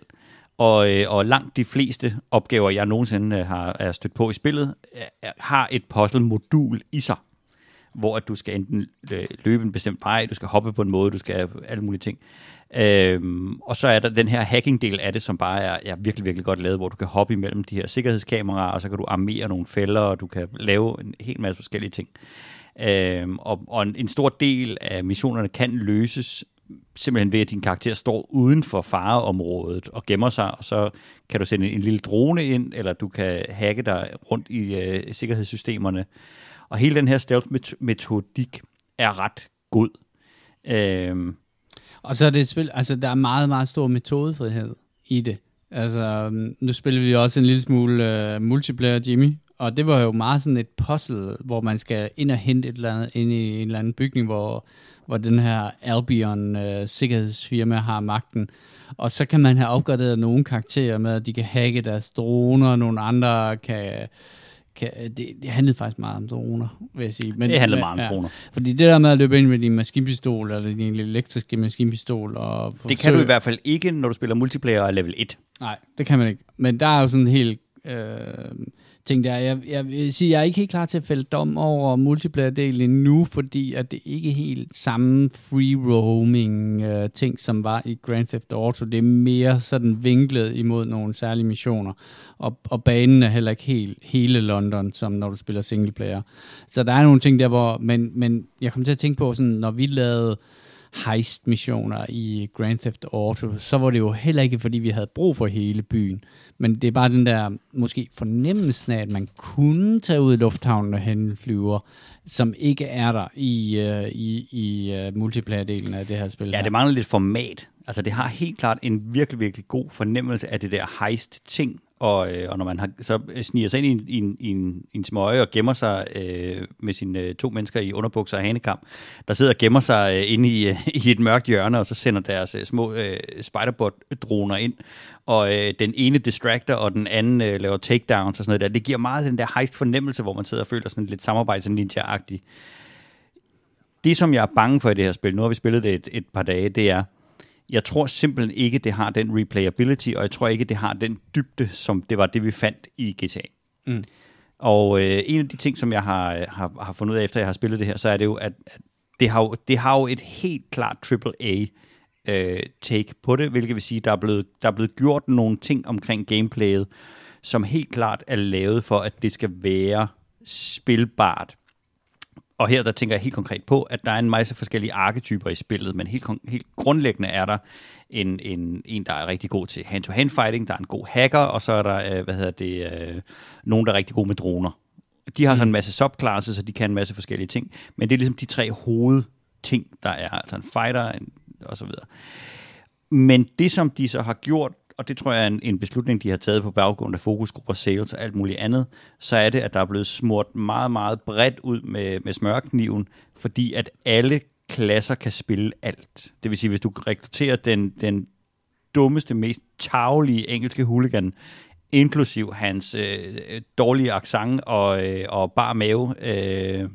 Og, øh, og langt de fleste opgaver, jeg nogensinde øh, har er stødt på i spillet, er, har et puzzle-modul i sig hvor at du skal enten øh, løbe en bestemt vej, du skal hoppe på en måde, du skal alle mulige ting. Øhm, og så er der den her hacking-del af det, som bare er, er virkelig, virkelig godt lavet, hvor du kan hoppe imellem de her sikkerhedskameraer, og så kan du armere nogle fælder, og du kan lave en hel masse forskellige ting. Øhm, og, og en, en stor del af missionerne kan løses simpelthen ved, at din karakter står uden for fareområdet og gemmer sig, og så kan du sende en, en lille drone ind, eller du kan hacke dig rundt i øh, sikkerhedssystemerne. Og hele den her stealth-metodik er ret god. Øhm, og så er det spil, altså der er meget, meget stor metodefrihed i det. Altså, øhm, nu spiller vi også en lille smule uh, multiplayer, Jimmy, og det var jo meget sådan et puzzle, hvor man skal ind og hente et eller andet ind i en eller anden bygning, hvor, hvor den her Albion uh, sikkerhedsfirma har magten. Og så kan man have opgraderet nogle karakterer med, at de kan hacke deres droner, og nogle andre kan kan, det, det handlede faktisk meget om droner, vil jeg sige. Men, det handlede meget om ja, droner. Fordi det der med at løbe ind med din maskinpistol, eller din elektriske maskinpistol... Og forsøge, det kan du i hvert fald ikke, når du spiller multiplayer level 1. Nej, det kan man ikke. Men der er jo sådan en helt... Øh, ting der. Jeg, jeg vil sige, jeg er ikke helt klar til at fælde dom over multiplayer-delen endnu, fordi at det ikke er helt samme free-roaming-ting, øh, ting, som var i Grand Theft Auto. Det er mere sådan vinklet imod nogle særlige missioner. Og, og banen er heller ikke helt hele London, som når du spiller singleplayer. Så der er nogle ting der, hvor... Men, men jeg kom til at tænke på, sådan, når vi lavede heist-missioner i Grand Theft Auto, så var det jo heller ikke, fordi vi havde brug for hele byen. Men det er bare den der, måske fornemmelsen af, at man kunne tage ud i lufthavnen og hente flyver, som ikke er der i, uh, i, i uh, multiplayer-delen af det her spil. Ja, det mangler lidt format. Altså, det har helt klart en virkelig, virkelig god fornemmelse af det der heist-ting, og, øh, og når man har, så øh, sniger sig ind i en, i en, i en, i en smøge og gemmer sig øh, med sine øh, to mennesker i underbukser og hanekamp, der sidder og gemmer sig øh, inde i, øh, i et mørkt hjørne, og så sender deres øh, små øh, spiderbot-droner ind, og øh, den ene distractor, og den anden øh, laver takedowns og sådan noget der. Det giver meget den der heist fornemmelse, hvor man sidder og føler sådan lidt samarbejds ninja-agtigt. Det, som jeg er bange for i det her spil, nu har vi spillet det et, et par dage, det er, jeg tror simpelthen ikke, det har den replayability, og jeg tror ikke, det har den dybde, som det var det, vi fandt i GTA. Mm. Og øh, en af de ting, som jeg har, har, har fundet ud af, efter jeg har spillet det her, så er det jo, at, at det, har jo, det har jo et helt klart AAA øh, take på det, hvilket vil sige, der er, blevet, der er blevet gjort nogle ting omkring gameplayet, som helt klart er lavet for, at det skal være spilbart og her der tænker jeg helt konkret på, at der er en masse forskellige arketyper i spillet, men helt, helt grundlæggende er der en, en, en, der er rigtig god til hand-to-hand fighting, der er en god hacker, og så er der, øh, hvad hedder det, øh, nogen, der er rigtig gode med droner. De har sådan en mm. masse subclasses, så de kan en masse forskellige ting, men det er ligesom de tre hovedting, der er, altså en fighter en, og så videre. Men det, som de så har gjort, og det tror jeg er en, en beslutning, de har taget på baggrund af fokusgrupper, sales og alt muligt andet, så er det, at der er blevet smurt meget, meget bredt ud med, med smørkniven, fordi at alle klasser kan spille alt. Det vil sige, hvis du rekrutterer den, den dummeste, mest tavlige engelske hooligan, inklusiv hans øh, dårlige accent og, øh, og bar mave, øh,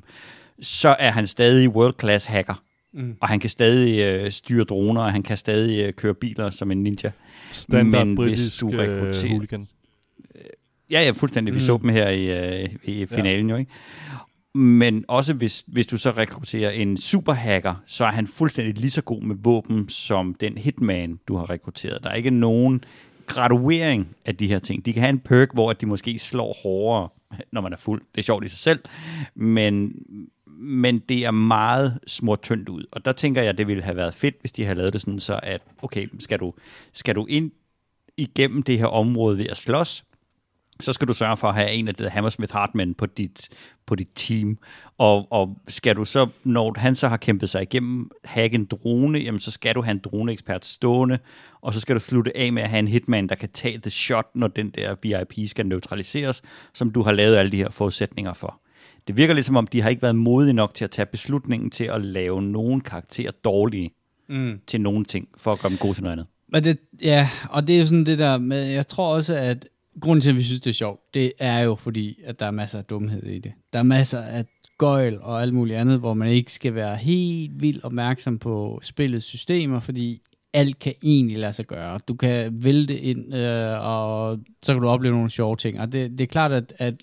så er han stadig world class hacker. Mm. Og han kan stadig øh, styre droner, og han kan stadig øh, køre biler som en ninja. Standard Men britisk hvis du øh, rekrutterer... hooligan. Ja, ja, fuldstændig. Vi mm. så dem her i, øh, i finalen ja. jo, ikke? Men også hvis, hvis du så rekrutterer en superhacker, så er han fuldstændig lige så god med våben som den hitman, du har rekrutteret. Der er ikke nogen graduering af de her ting. De kan have en perk, hvor de måske slår hårdere, når man er fuld. Det er sjovt i sig selv. Men, men det er meget smurt tyndt ud. Og der tænker jeg, at det ville have været fedt, hvis de havde lavet det sådan, så at, okay, skal du, skal du ind igennem det her område ved at slås, så skal du sørge for at have en af de Hammersmith Hartman på dit, på dit team. Og, og skal du så, når han så har kæmpet sig igennem, have en drone, jamen så skal du have en droneekspert stående, og så skal du slutte af med at have en hitman, der kan tage the shot, når den der VIP skal neutraliseres, som du har lavet alle de her forudsætninger for det virker ligesom om, de har ikke været modige nok til at tage beslutningen til at lave nogen karakterer dårlige mm. til nogen ting, for at gøre dem gode til noget andet. Men det, ja, og det er jo sådan det der med, jeg tror også, at grunden til, at vi synes, det er sjovt, det er jo fordi, at der er masser af dumhed i det. Der er masser af gøjl og alt muligt andet, hvor man ikke skal være helt vildt opmærksom på spillets systemer, fordi alt kan egentlig lade sig gøre. Du kan vælte ind, øh, og så kan du opleve nogle sjove ting. Og det, det er klart, at, at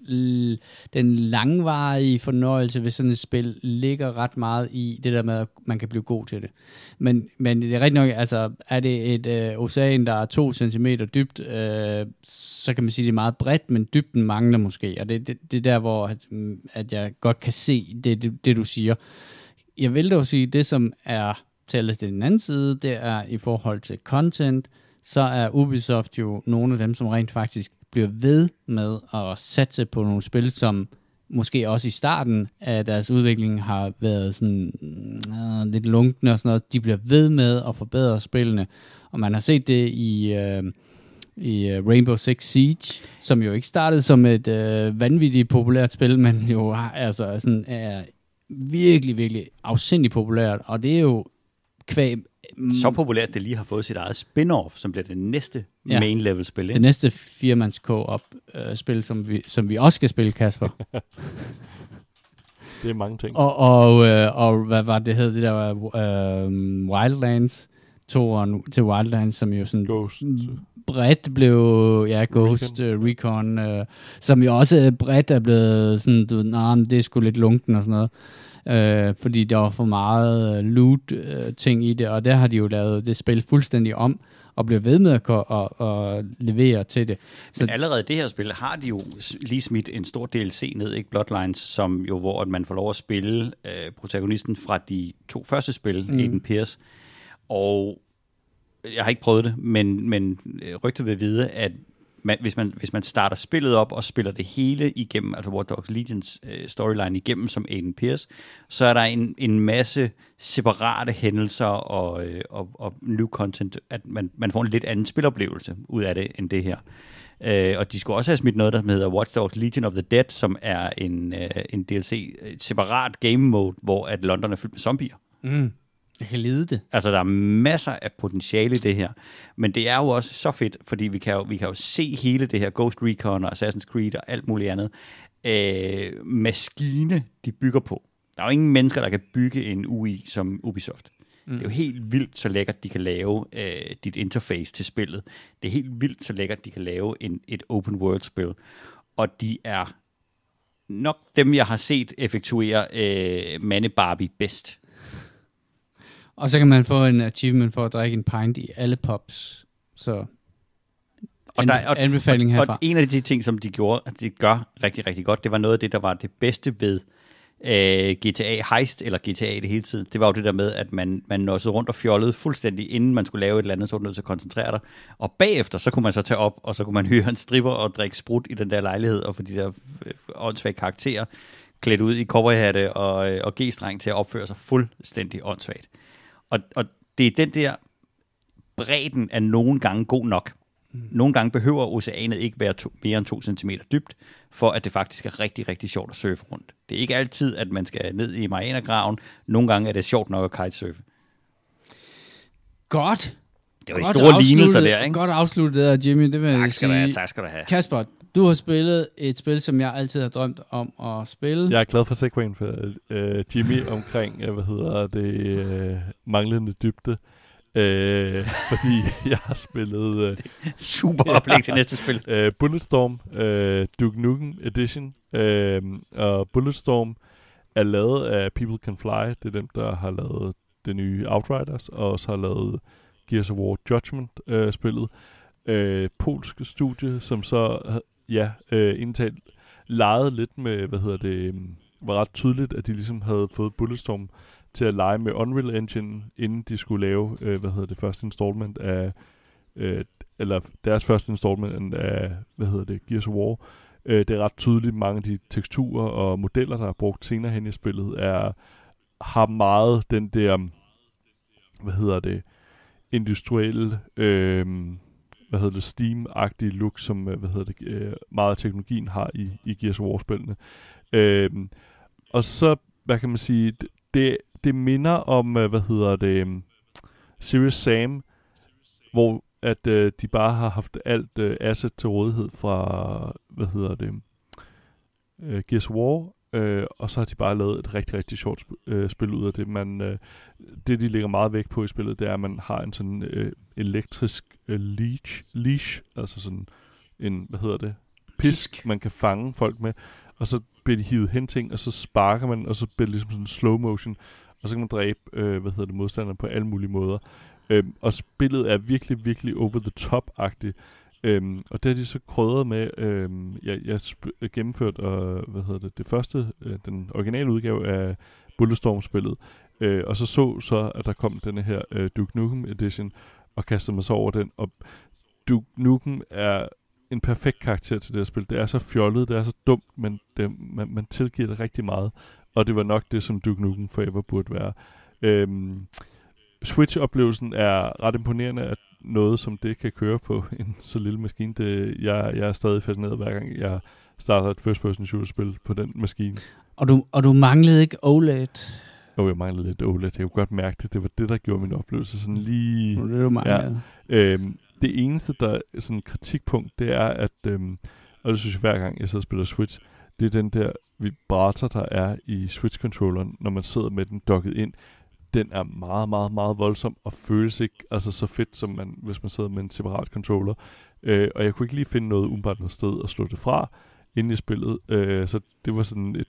den langvarige fornøjelse ved sådan et spil ligger ret meget i det der med, at man kan blive god til det. Men, men det er rigtig nok, altså er det et øh, ocean, der er to centimeter dybt, øh, så kan man sige, at det er meget bredt, men dybden mangler måske. Og det, det, det er der, hvor at, mm, at jeg godt kan se det, det, det, du siger. Jeg vil dog sige, det som er tælles til den anden side, det er i forhold til content, så er Ubisoft jo nogle af dem, som rent faktisk bliver ved med at satse på nogle spil, som måske også i starten af deres udvikling har været sådan øh, lidt lunkne og sådan noget. De bliver ved med at forbedre spillene, og man har set det i... Øh, i øh, Rainbow Six Siege, som jo ikke startede som et øh, vanvittigt populært spil, men jo har, altså sådan, er virkelig, virkelig afsindig populært, og det er jo kvæg... Så populært, det lige har fået sit eget spin-off, som bliver det næste Ja. main level spil. Det Ikke? næste firmands co-op øh, spil, som vi, som vi også skal spille, Kasper. Det er mange ting. og, og, øh, og hvad var det hed, det der øh, Wildlands, toeren til Wildlands, som jo sådan Ghost. bredt blev, ja, Ghost Recon. Recon, uh, Recon uh, som jo også bredt er blevet sådan, du ved, nah, det er sgu lidt lunken og sådan noget. Uh, fordi der var for meget uh, loot uh, ting i det, og der har de jo lavet det spil fuldstændig om, og bliver ved med at, og, og levere til det. Så Men allerede i det her spil har de jo lige smidt en stor DLC ned, ikke Bloodlines, som jo, hvor at man får lov at spille øh, protagonisten fra de to første spil, mm. Aiden Pierce. Og jeg har ikke prøvet det, men, men øh, rygtet vil vide, at man, hvis, man, hvis man starter spillet op og spiller det hele igennem, altså Watch Dogs Legions øh, storyline igennem som Aiden Pierce, så er der en, en masse separate hændelser og, øh, og, og new content, at man, man får en lidt anden spiloplevelse ud af det, end det her. Øh, og de skulle også have smidt noget, der hedder Watch Dogs Legion of the Dead, som er en, øh, en DLC, et øh, separat game mode, hvor at London er fyldt med zombier. mm, jeg kan lide det. Altså, der er masser af potentiale i det her. Men det er jo også så fedt, fordi vi kan jo, vi kan jo se hele det her Ghost Recon og Assassin's Creed og alt muligt andet øh, maskine, de bygger på. Der er jo ingen mennesker, der kan bygge en UI som Ubisoft. Mm. Det er jo helt vildt så lækkert, de kan lave øh, dit interface til spillet. Det er helt vildt så lækkert, de kan lave en, et open world spil. Og de er nok dem, jeg har set effektuere øh, Mande Barbie bedst. Og så kan man få en achievement for at drikke en pint i alle pubs. Så Og, der, og, anbefaling herfra. og en af de ting, som de gjorde, at de gør rigtig, rigtig godt, det var noget af det, der var det bedste ved øh, GTA Heist, eller GTA det hele tiden. Det var jo det der med, at man, man nåede rundt og fjollede fuldstændig, inden man skulle lave et eller andet, så var du nødt til at koncentrere dig. Og bagefter, så kunne man så tage op, og så kunne man hyre en stripper og drikke sprut i den der lejlighed, og få de der øh, åndssvage karakterer klædt ud i cowboyhatte og, øh, og G-streng til at opføre sig fuldstændig åndssvagt. Og, og det er den der bredden er nogle gange god nok. Nogle gange behøver oceanet ikke være to, mere end 2 cm dybt, for at det faktisk er rigtig, rigtig sjovt at surfe rundt. Det er ikke altid, at man skal ned i Marianergraven. Nogle gange er det sjovt nok at kitesurfe. Godt. Det var de Godt store afsluttet- lignelser der, ikke? Godt afsluttet der, Jimmy. Det vil jeg Tak skal du sige. have, tak skal du have. Kasper, du har spillet et spil, som jeg altid har drømt om at spille. Jeg er glad for segwayen for øh, Jimmy omkring, øh, hvad hedder det, øh, manglende dybde. Øh, fordi jeg har spillet øh, Super oplæg til næste spil. øh, Bulletstorm, øh, Duke Nukem Edition. Øh, og Bulletstorm er lavet af People Can Fly. Det er dem, der har lavet det nye Outriders, og også har lavet Gears of War Judgment-spillet. Øh, polsk studie, som så, ja, øh, indtalt legede lidt med, hvad hedder det, øhm, var ret tydeligt, at de ligesom havde fået Bulletstorm til at lege med Unreal Engine, inden de skulle lave, øh, hvad hedder det, første installment af, øh, eller deres første installment af, hvad hedder det, Gears of War. Øh, det er ret tydeligt, mange af de teksturer og modeller, der er brugt senere hen i spillet, er, har meget den der, hvad hedder det, industrielle, øh, hvad hedder det, Steam-agtige look, som, øh, hvad hedder det, øh, meget af teknologien har i, i Gears of War-spillene. Øh, og så, hvad kan man sige, det- det, minder om, øh, hvad hedder det, øhm, Serious Sam, hvor at øh, de bare har haft alt øh, asset til rådighed fra, hvad hedder det, øh, Gears War, øh, og så har de bare lavet et rigtig, rigtig sjovt sp- øh, spil ud af det. Man, øh, det, de lægger meget vægt på i spillet, det er, at man har en sådan øh, elektrisk øh, leash, leash, altså sådan en, hvad hedder det, pisk, Pisk. man kan fange folk med, og så bliver de hivet hen ting, og så sparker man, og så bliver det ligesom sådan slow motion, og så kan man dræbe, øh, hvad hedder det, modstanderne på alle mulige måder. Øhm, og spillet er virkelig, virkelig over the top-agtigt. Øhm, og det har de så krydret med, øhm, jeg, jeg sp- gennemført hvad hedder det, det første, øh, den originale udgave af Bulletstorm-spillet, øh, og så så så, at der kom denne her øh, Duke Nukem Edition, og kastede mig så over den, og Duke Nukem er en perfekt karakter til det her spil. Det er så fjollet, det er så dumt, men det, man, man tilgiver det rigtig meget, og det var nok det, som Duke Nukem Forever burde være. Øhm, Switch-oplevelsen er ret imponerende, at noget som det kan køre på en så lille maskine. Det, jeg, jeg er stadig fascineret hver gang, jeg starter et first-person shooter-spil på den maskine. Og du, og du manglede ikke OLED. Og jeg manglede lidt OLED. Jeg kunne godt mærke det. Det var det, der gjorde min oplevelse sådan lige... Det du manglede. Øhm, det eneste, der er sådan kritikpunkt, det er, at, øhm, og det synes jeg hver gang, jeg sidder og spiller Switch, det er den der vibrator, der er i Switch-controlleren, når man sidder med den dokket ind. Den er meget, meget, meget voldsom, og føles ikke altså, så fedt, som man, hvis man sidder med en separat controller. Øh, og jeg kunne ikke lige finde noget umiddelbart noget sted at slå det fra, inde i spillet. Øh, så det var sådan et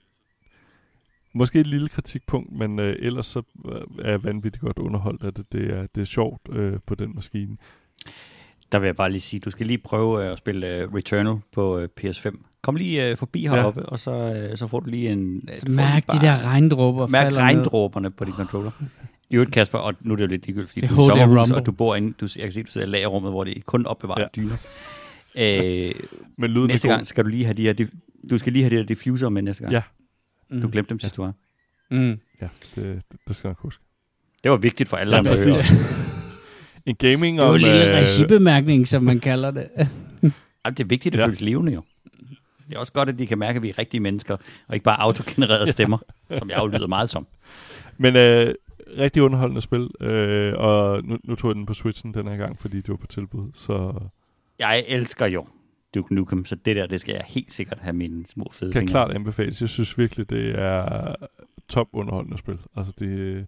Måske et lille kritikpunkt, men øh, ellers så øh, er jeg vanvittigt godt underholdt af det. Det er, det er sjovt øh, på den maskine. Der vil jeg bare lige sige, du skal lige prøve øh, at spille øh, Returnal på øh, PS5. Kom lige øh, forbi heroppe, ja. og så, øh, så får du lige en... Øh, Mærk de der regndråber Mærk ned. regndråberne på din controller. I øvrigt, Kasper, og nu er det jo lidt ligegyldigt, fordi Det du er sommerhus, og du bor inde, du, jeg kan se, du sidder i lagerrummet, hvor det kun opbevarer Ja. ja. dyner. Øh, Men lyden næste gang skal du lige have de her, du skal lige have de her diffuser med næste gang. Ja. Mm. Du glemte dem sidste år. Mm. Ja, det, det, det skal jeg nok huske. Det var vigtigt for alle Ja, andre høre. En gaming Det er jo om... en lille øh, regibemærkning, som man kalder det. Jamen, det er vigtigt at Ja. ja. føles levende jo. Det er også godt, at de kan mærke, at vi er rigtige mennesker, og ikke bare autogenererede stemmer, som jeg jo lyder meget som. Men øh, rigtig underholdende spil, øh, og nu, nu tog jeg den på Switchen den her gang, fordi det var på tilbud. Så Jeg elsker jo Duke Nukem, så det der, det skal jeg helt sikkert have mine små fede kan fingre. klart anbefales. Jeg synes virkelig, det er top underholdende spil. Altså, det,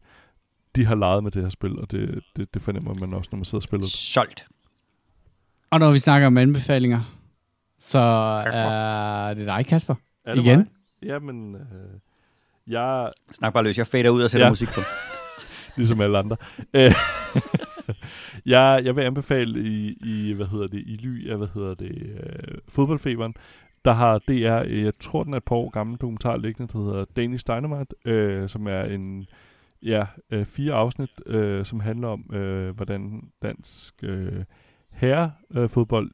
de har leget med det her spil, og det, det, det fornemmer man også, når man sidder og spiller det. Solgt. Og når vi snakker om anbefalinger, så Kasper. er det dig, Kasper. Er det Igen? mig? Jamen, øh, jeg Snak bare løs. Jeg fader ud og sætter Ja. ja. musik på. ligesom alle andre. Øh, jeg, jeg vil anbefale i, i, hvad hedder det, i ly af, hvad hedder det, øh, fodboldfeberen, der har DR, øh, jeg tror den er et par år gammel dokumentar liggende, der hedder Danish Dynamite, øh, som er en, ja, øh, fire afsnit, øh, som handler om, øh, hvordan dansk øh, herrefodbold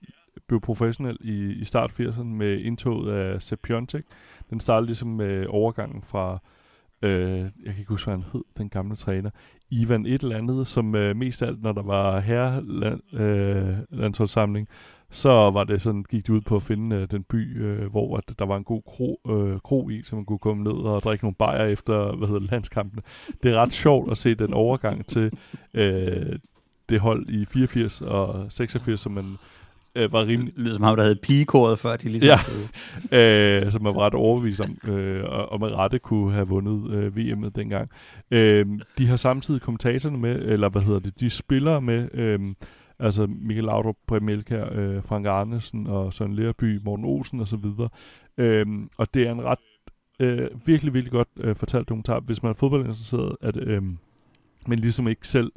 blev professionel i, i start 80'erne med indtoget af Sepiontek. Den startede ligesom med overgangen fra øh, jeg kan ikke huske, hvad han hed, den gamle træner, Ivan et eller andet, som øh, mest af alt, når der var herrelandsholdssamling, øh, så var det sådan, gik det ud på at finde øh, den by, øh, hvor at der var en god kro, øh, kro i, så man kunne komme ned og drikke nogle bajer efter, hvad hedder landskampene. Det er ret sjovt at se den overgang til øh, det hold i 84 og 86, som man øh, var rimelig, lyder som ham, der havde pigekoret før, de ligesom... Ja. øh, som man var ret overbevist om, øh, og, og med rette kunne have vundet øh, VM'et dengang. Øh, de har samtidig kommentatorerne med, eller hvad hedder det, de spillere med, øh, altså Michael Laudrup, Preben Elkær, øh, Frank Arnesen og Søren Lerby, Morten Olsen osv. Øh, og det er en ret øh, virkelig, virkelig godt øh, fortalt dokumentar, hvis man er fodboldinteresseret, at øh, man ligesom ikke selv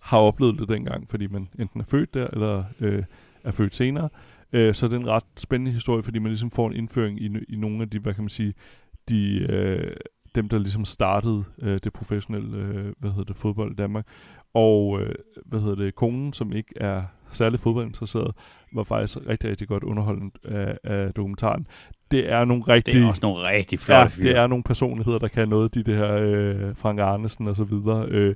har oplevet det dengang, fordi man enten er født der, eller øh, er født senere. Øh, så det er en ret spændende historie, fordi man ligesom får en indføring i, i nogle af de, hvad kan man sige, de, øh, dem, der ligesom startede øh, det professionelle, øh, hvad hedder det, fodbold i Danmark. Og, øh, hvad hedder det, konen, som ikke er særlig fodboldinteresseret, var faktisk rigtig, rigtig godt underholdt af, af dokumentaren. Det er nogle rigtig... Det er også nogle rigtig flotte Ja, fyre. det er nogle personligheder, der kan noget, de det her øh, Frank Arnesen og så videre. Øh,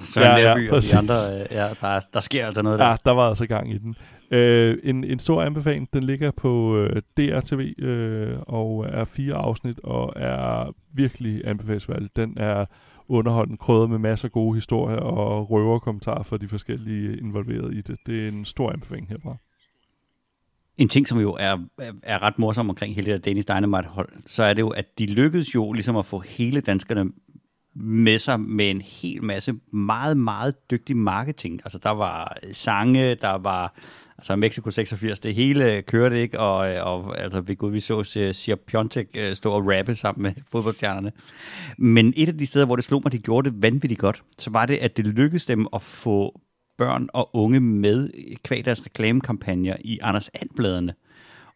Søren Ja, ja, ja, og de andre, øh, ja, der, der sker altså noget der. Ja, der var altså gang i den. Øh, en, en stor anbefaling, den ligger på øh, DRTV øh, og er fire afsnit og er virkelig anbefalesværdig. Den er underholdende, krydret med masser af gode historier og røverkommentarer fra de forskellige involverede i det. Det er en stor anbefaling herfra. En ting, som jo er, er ret morsom omkring hele det der Danish Dynamite-hold, så er det jo, at de lykkedes jo ligesom at få hele danskerne med sig med en hel masse meget, meget dygtig marketing. Altså der var sange, der var altså Mexico 86, det hele kørte ikke, og, og altså ved Gud, vi så øh, Sir Piontek øh, stå og rappe sammen med fodboldstjernerne. Men et af de steder, hvor det slog mig, de gjorde det vanvittigt godt, så var det, at det lykkedes dem at få børn og unge med kvæg deres reklamekampagner i Anders Andbladene,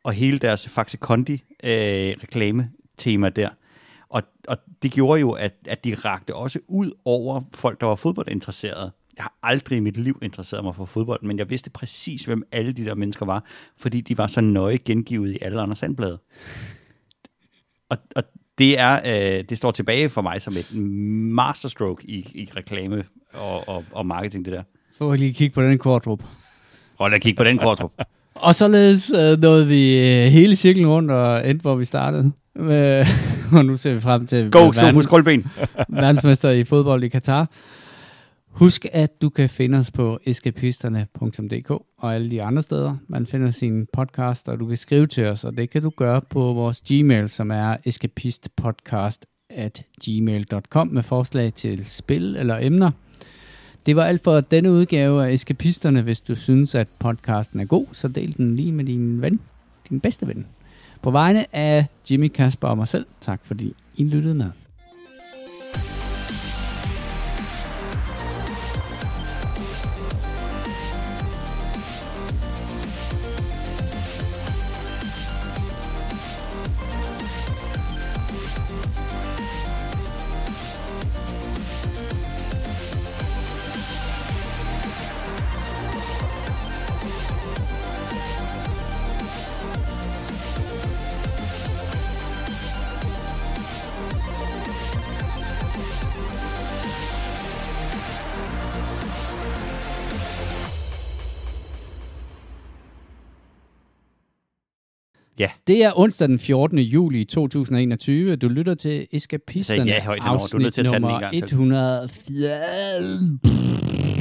og hele deres Faxe Kondi øh, reklame-tema der. Og, og det gjorde jo, at, at de rakte også ud over folk, der var fodboldinteresserede. Jeg har aldrig i mit liv interesseret mig for fodbold, men jeg vidste præcis, hvem alle de der mennesker var, fordi de var så nøje gengivet i alle andre sandblade. Og, og det, er, øh, det står tilbage for mig som et masterstroke i, i reklame og, og, og marketing, det der. Jeg lige kigge på den kortrup. Prøv at kigge på den kortrup. Og således øh, nåede vi øh, hele cirklen rundt og endte, hvor vi startede. Øh, og nu ser vi frem til Go, Koldben. verdensmester i fodbold i Katar. Husk, at du kan finde os på eskapisterne.dk og alle de andre steder, man finder sin podcast, og du kan skrive til os, og det kan du gøre på vores Gmail, som er escapistpodcast at gmail.com med forslag til spil eller emner. Det var alt for denne udgave af Eskapisterne. Hvis du synes, at podcasten er god, så del den lige med din ven, din bedste ven. På vegne af Jimmy, Kasper og mig selv, tak fordi I lyttede med. Ja. Det er onsdag den 14. juli 2021. Du lytter til Eskapisterne. Sagde ja højt henover. Du til at tage nummer gang til. 104.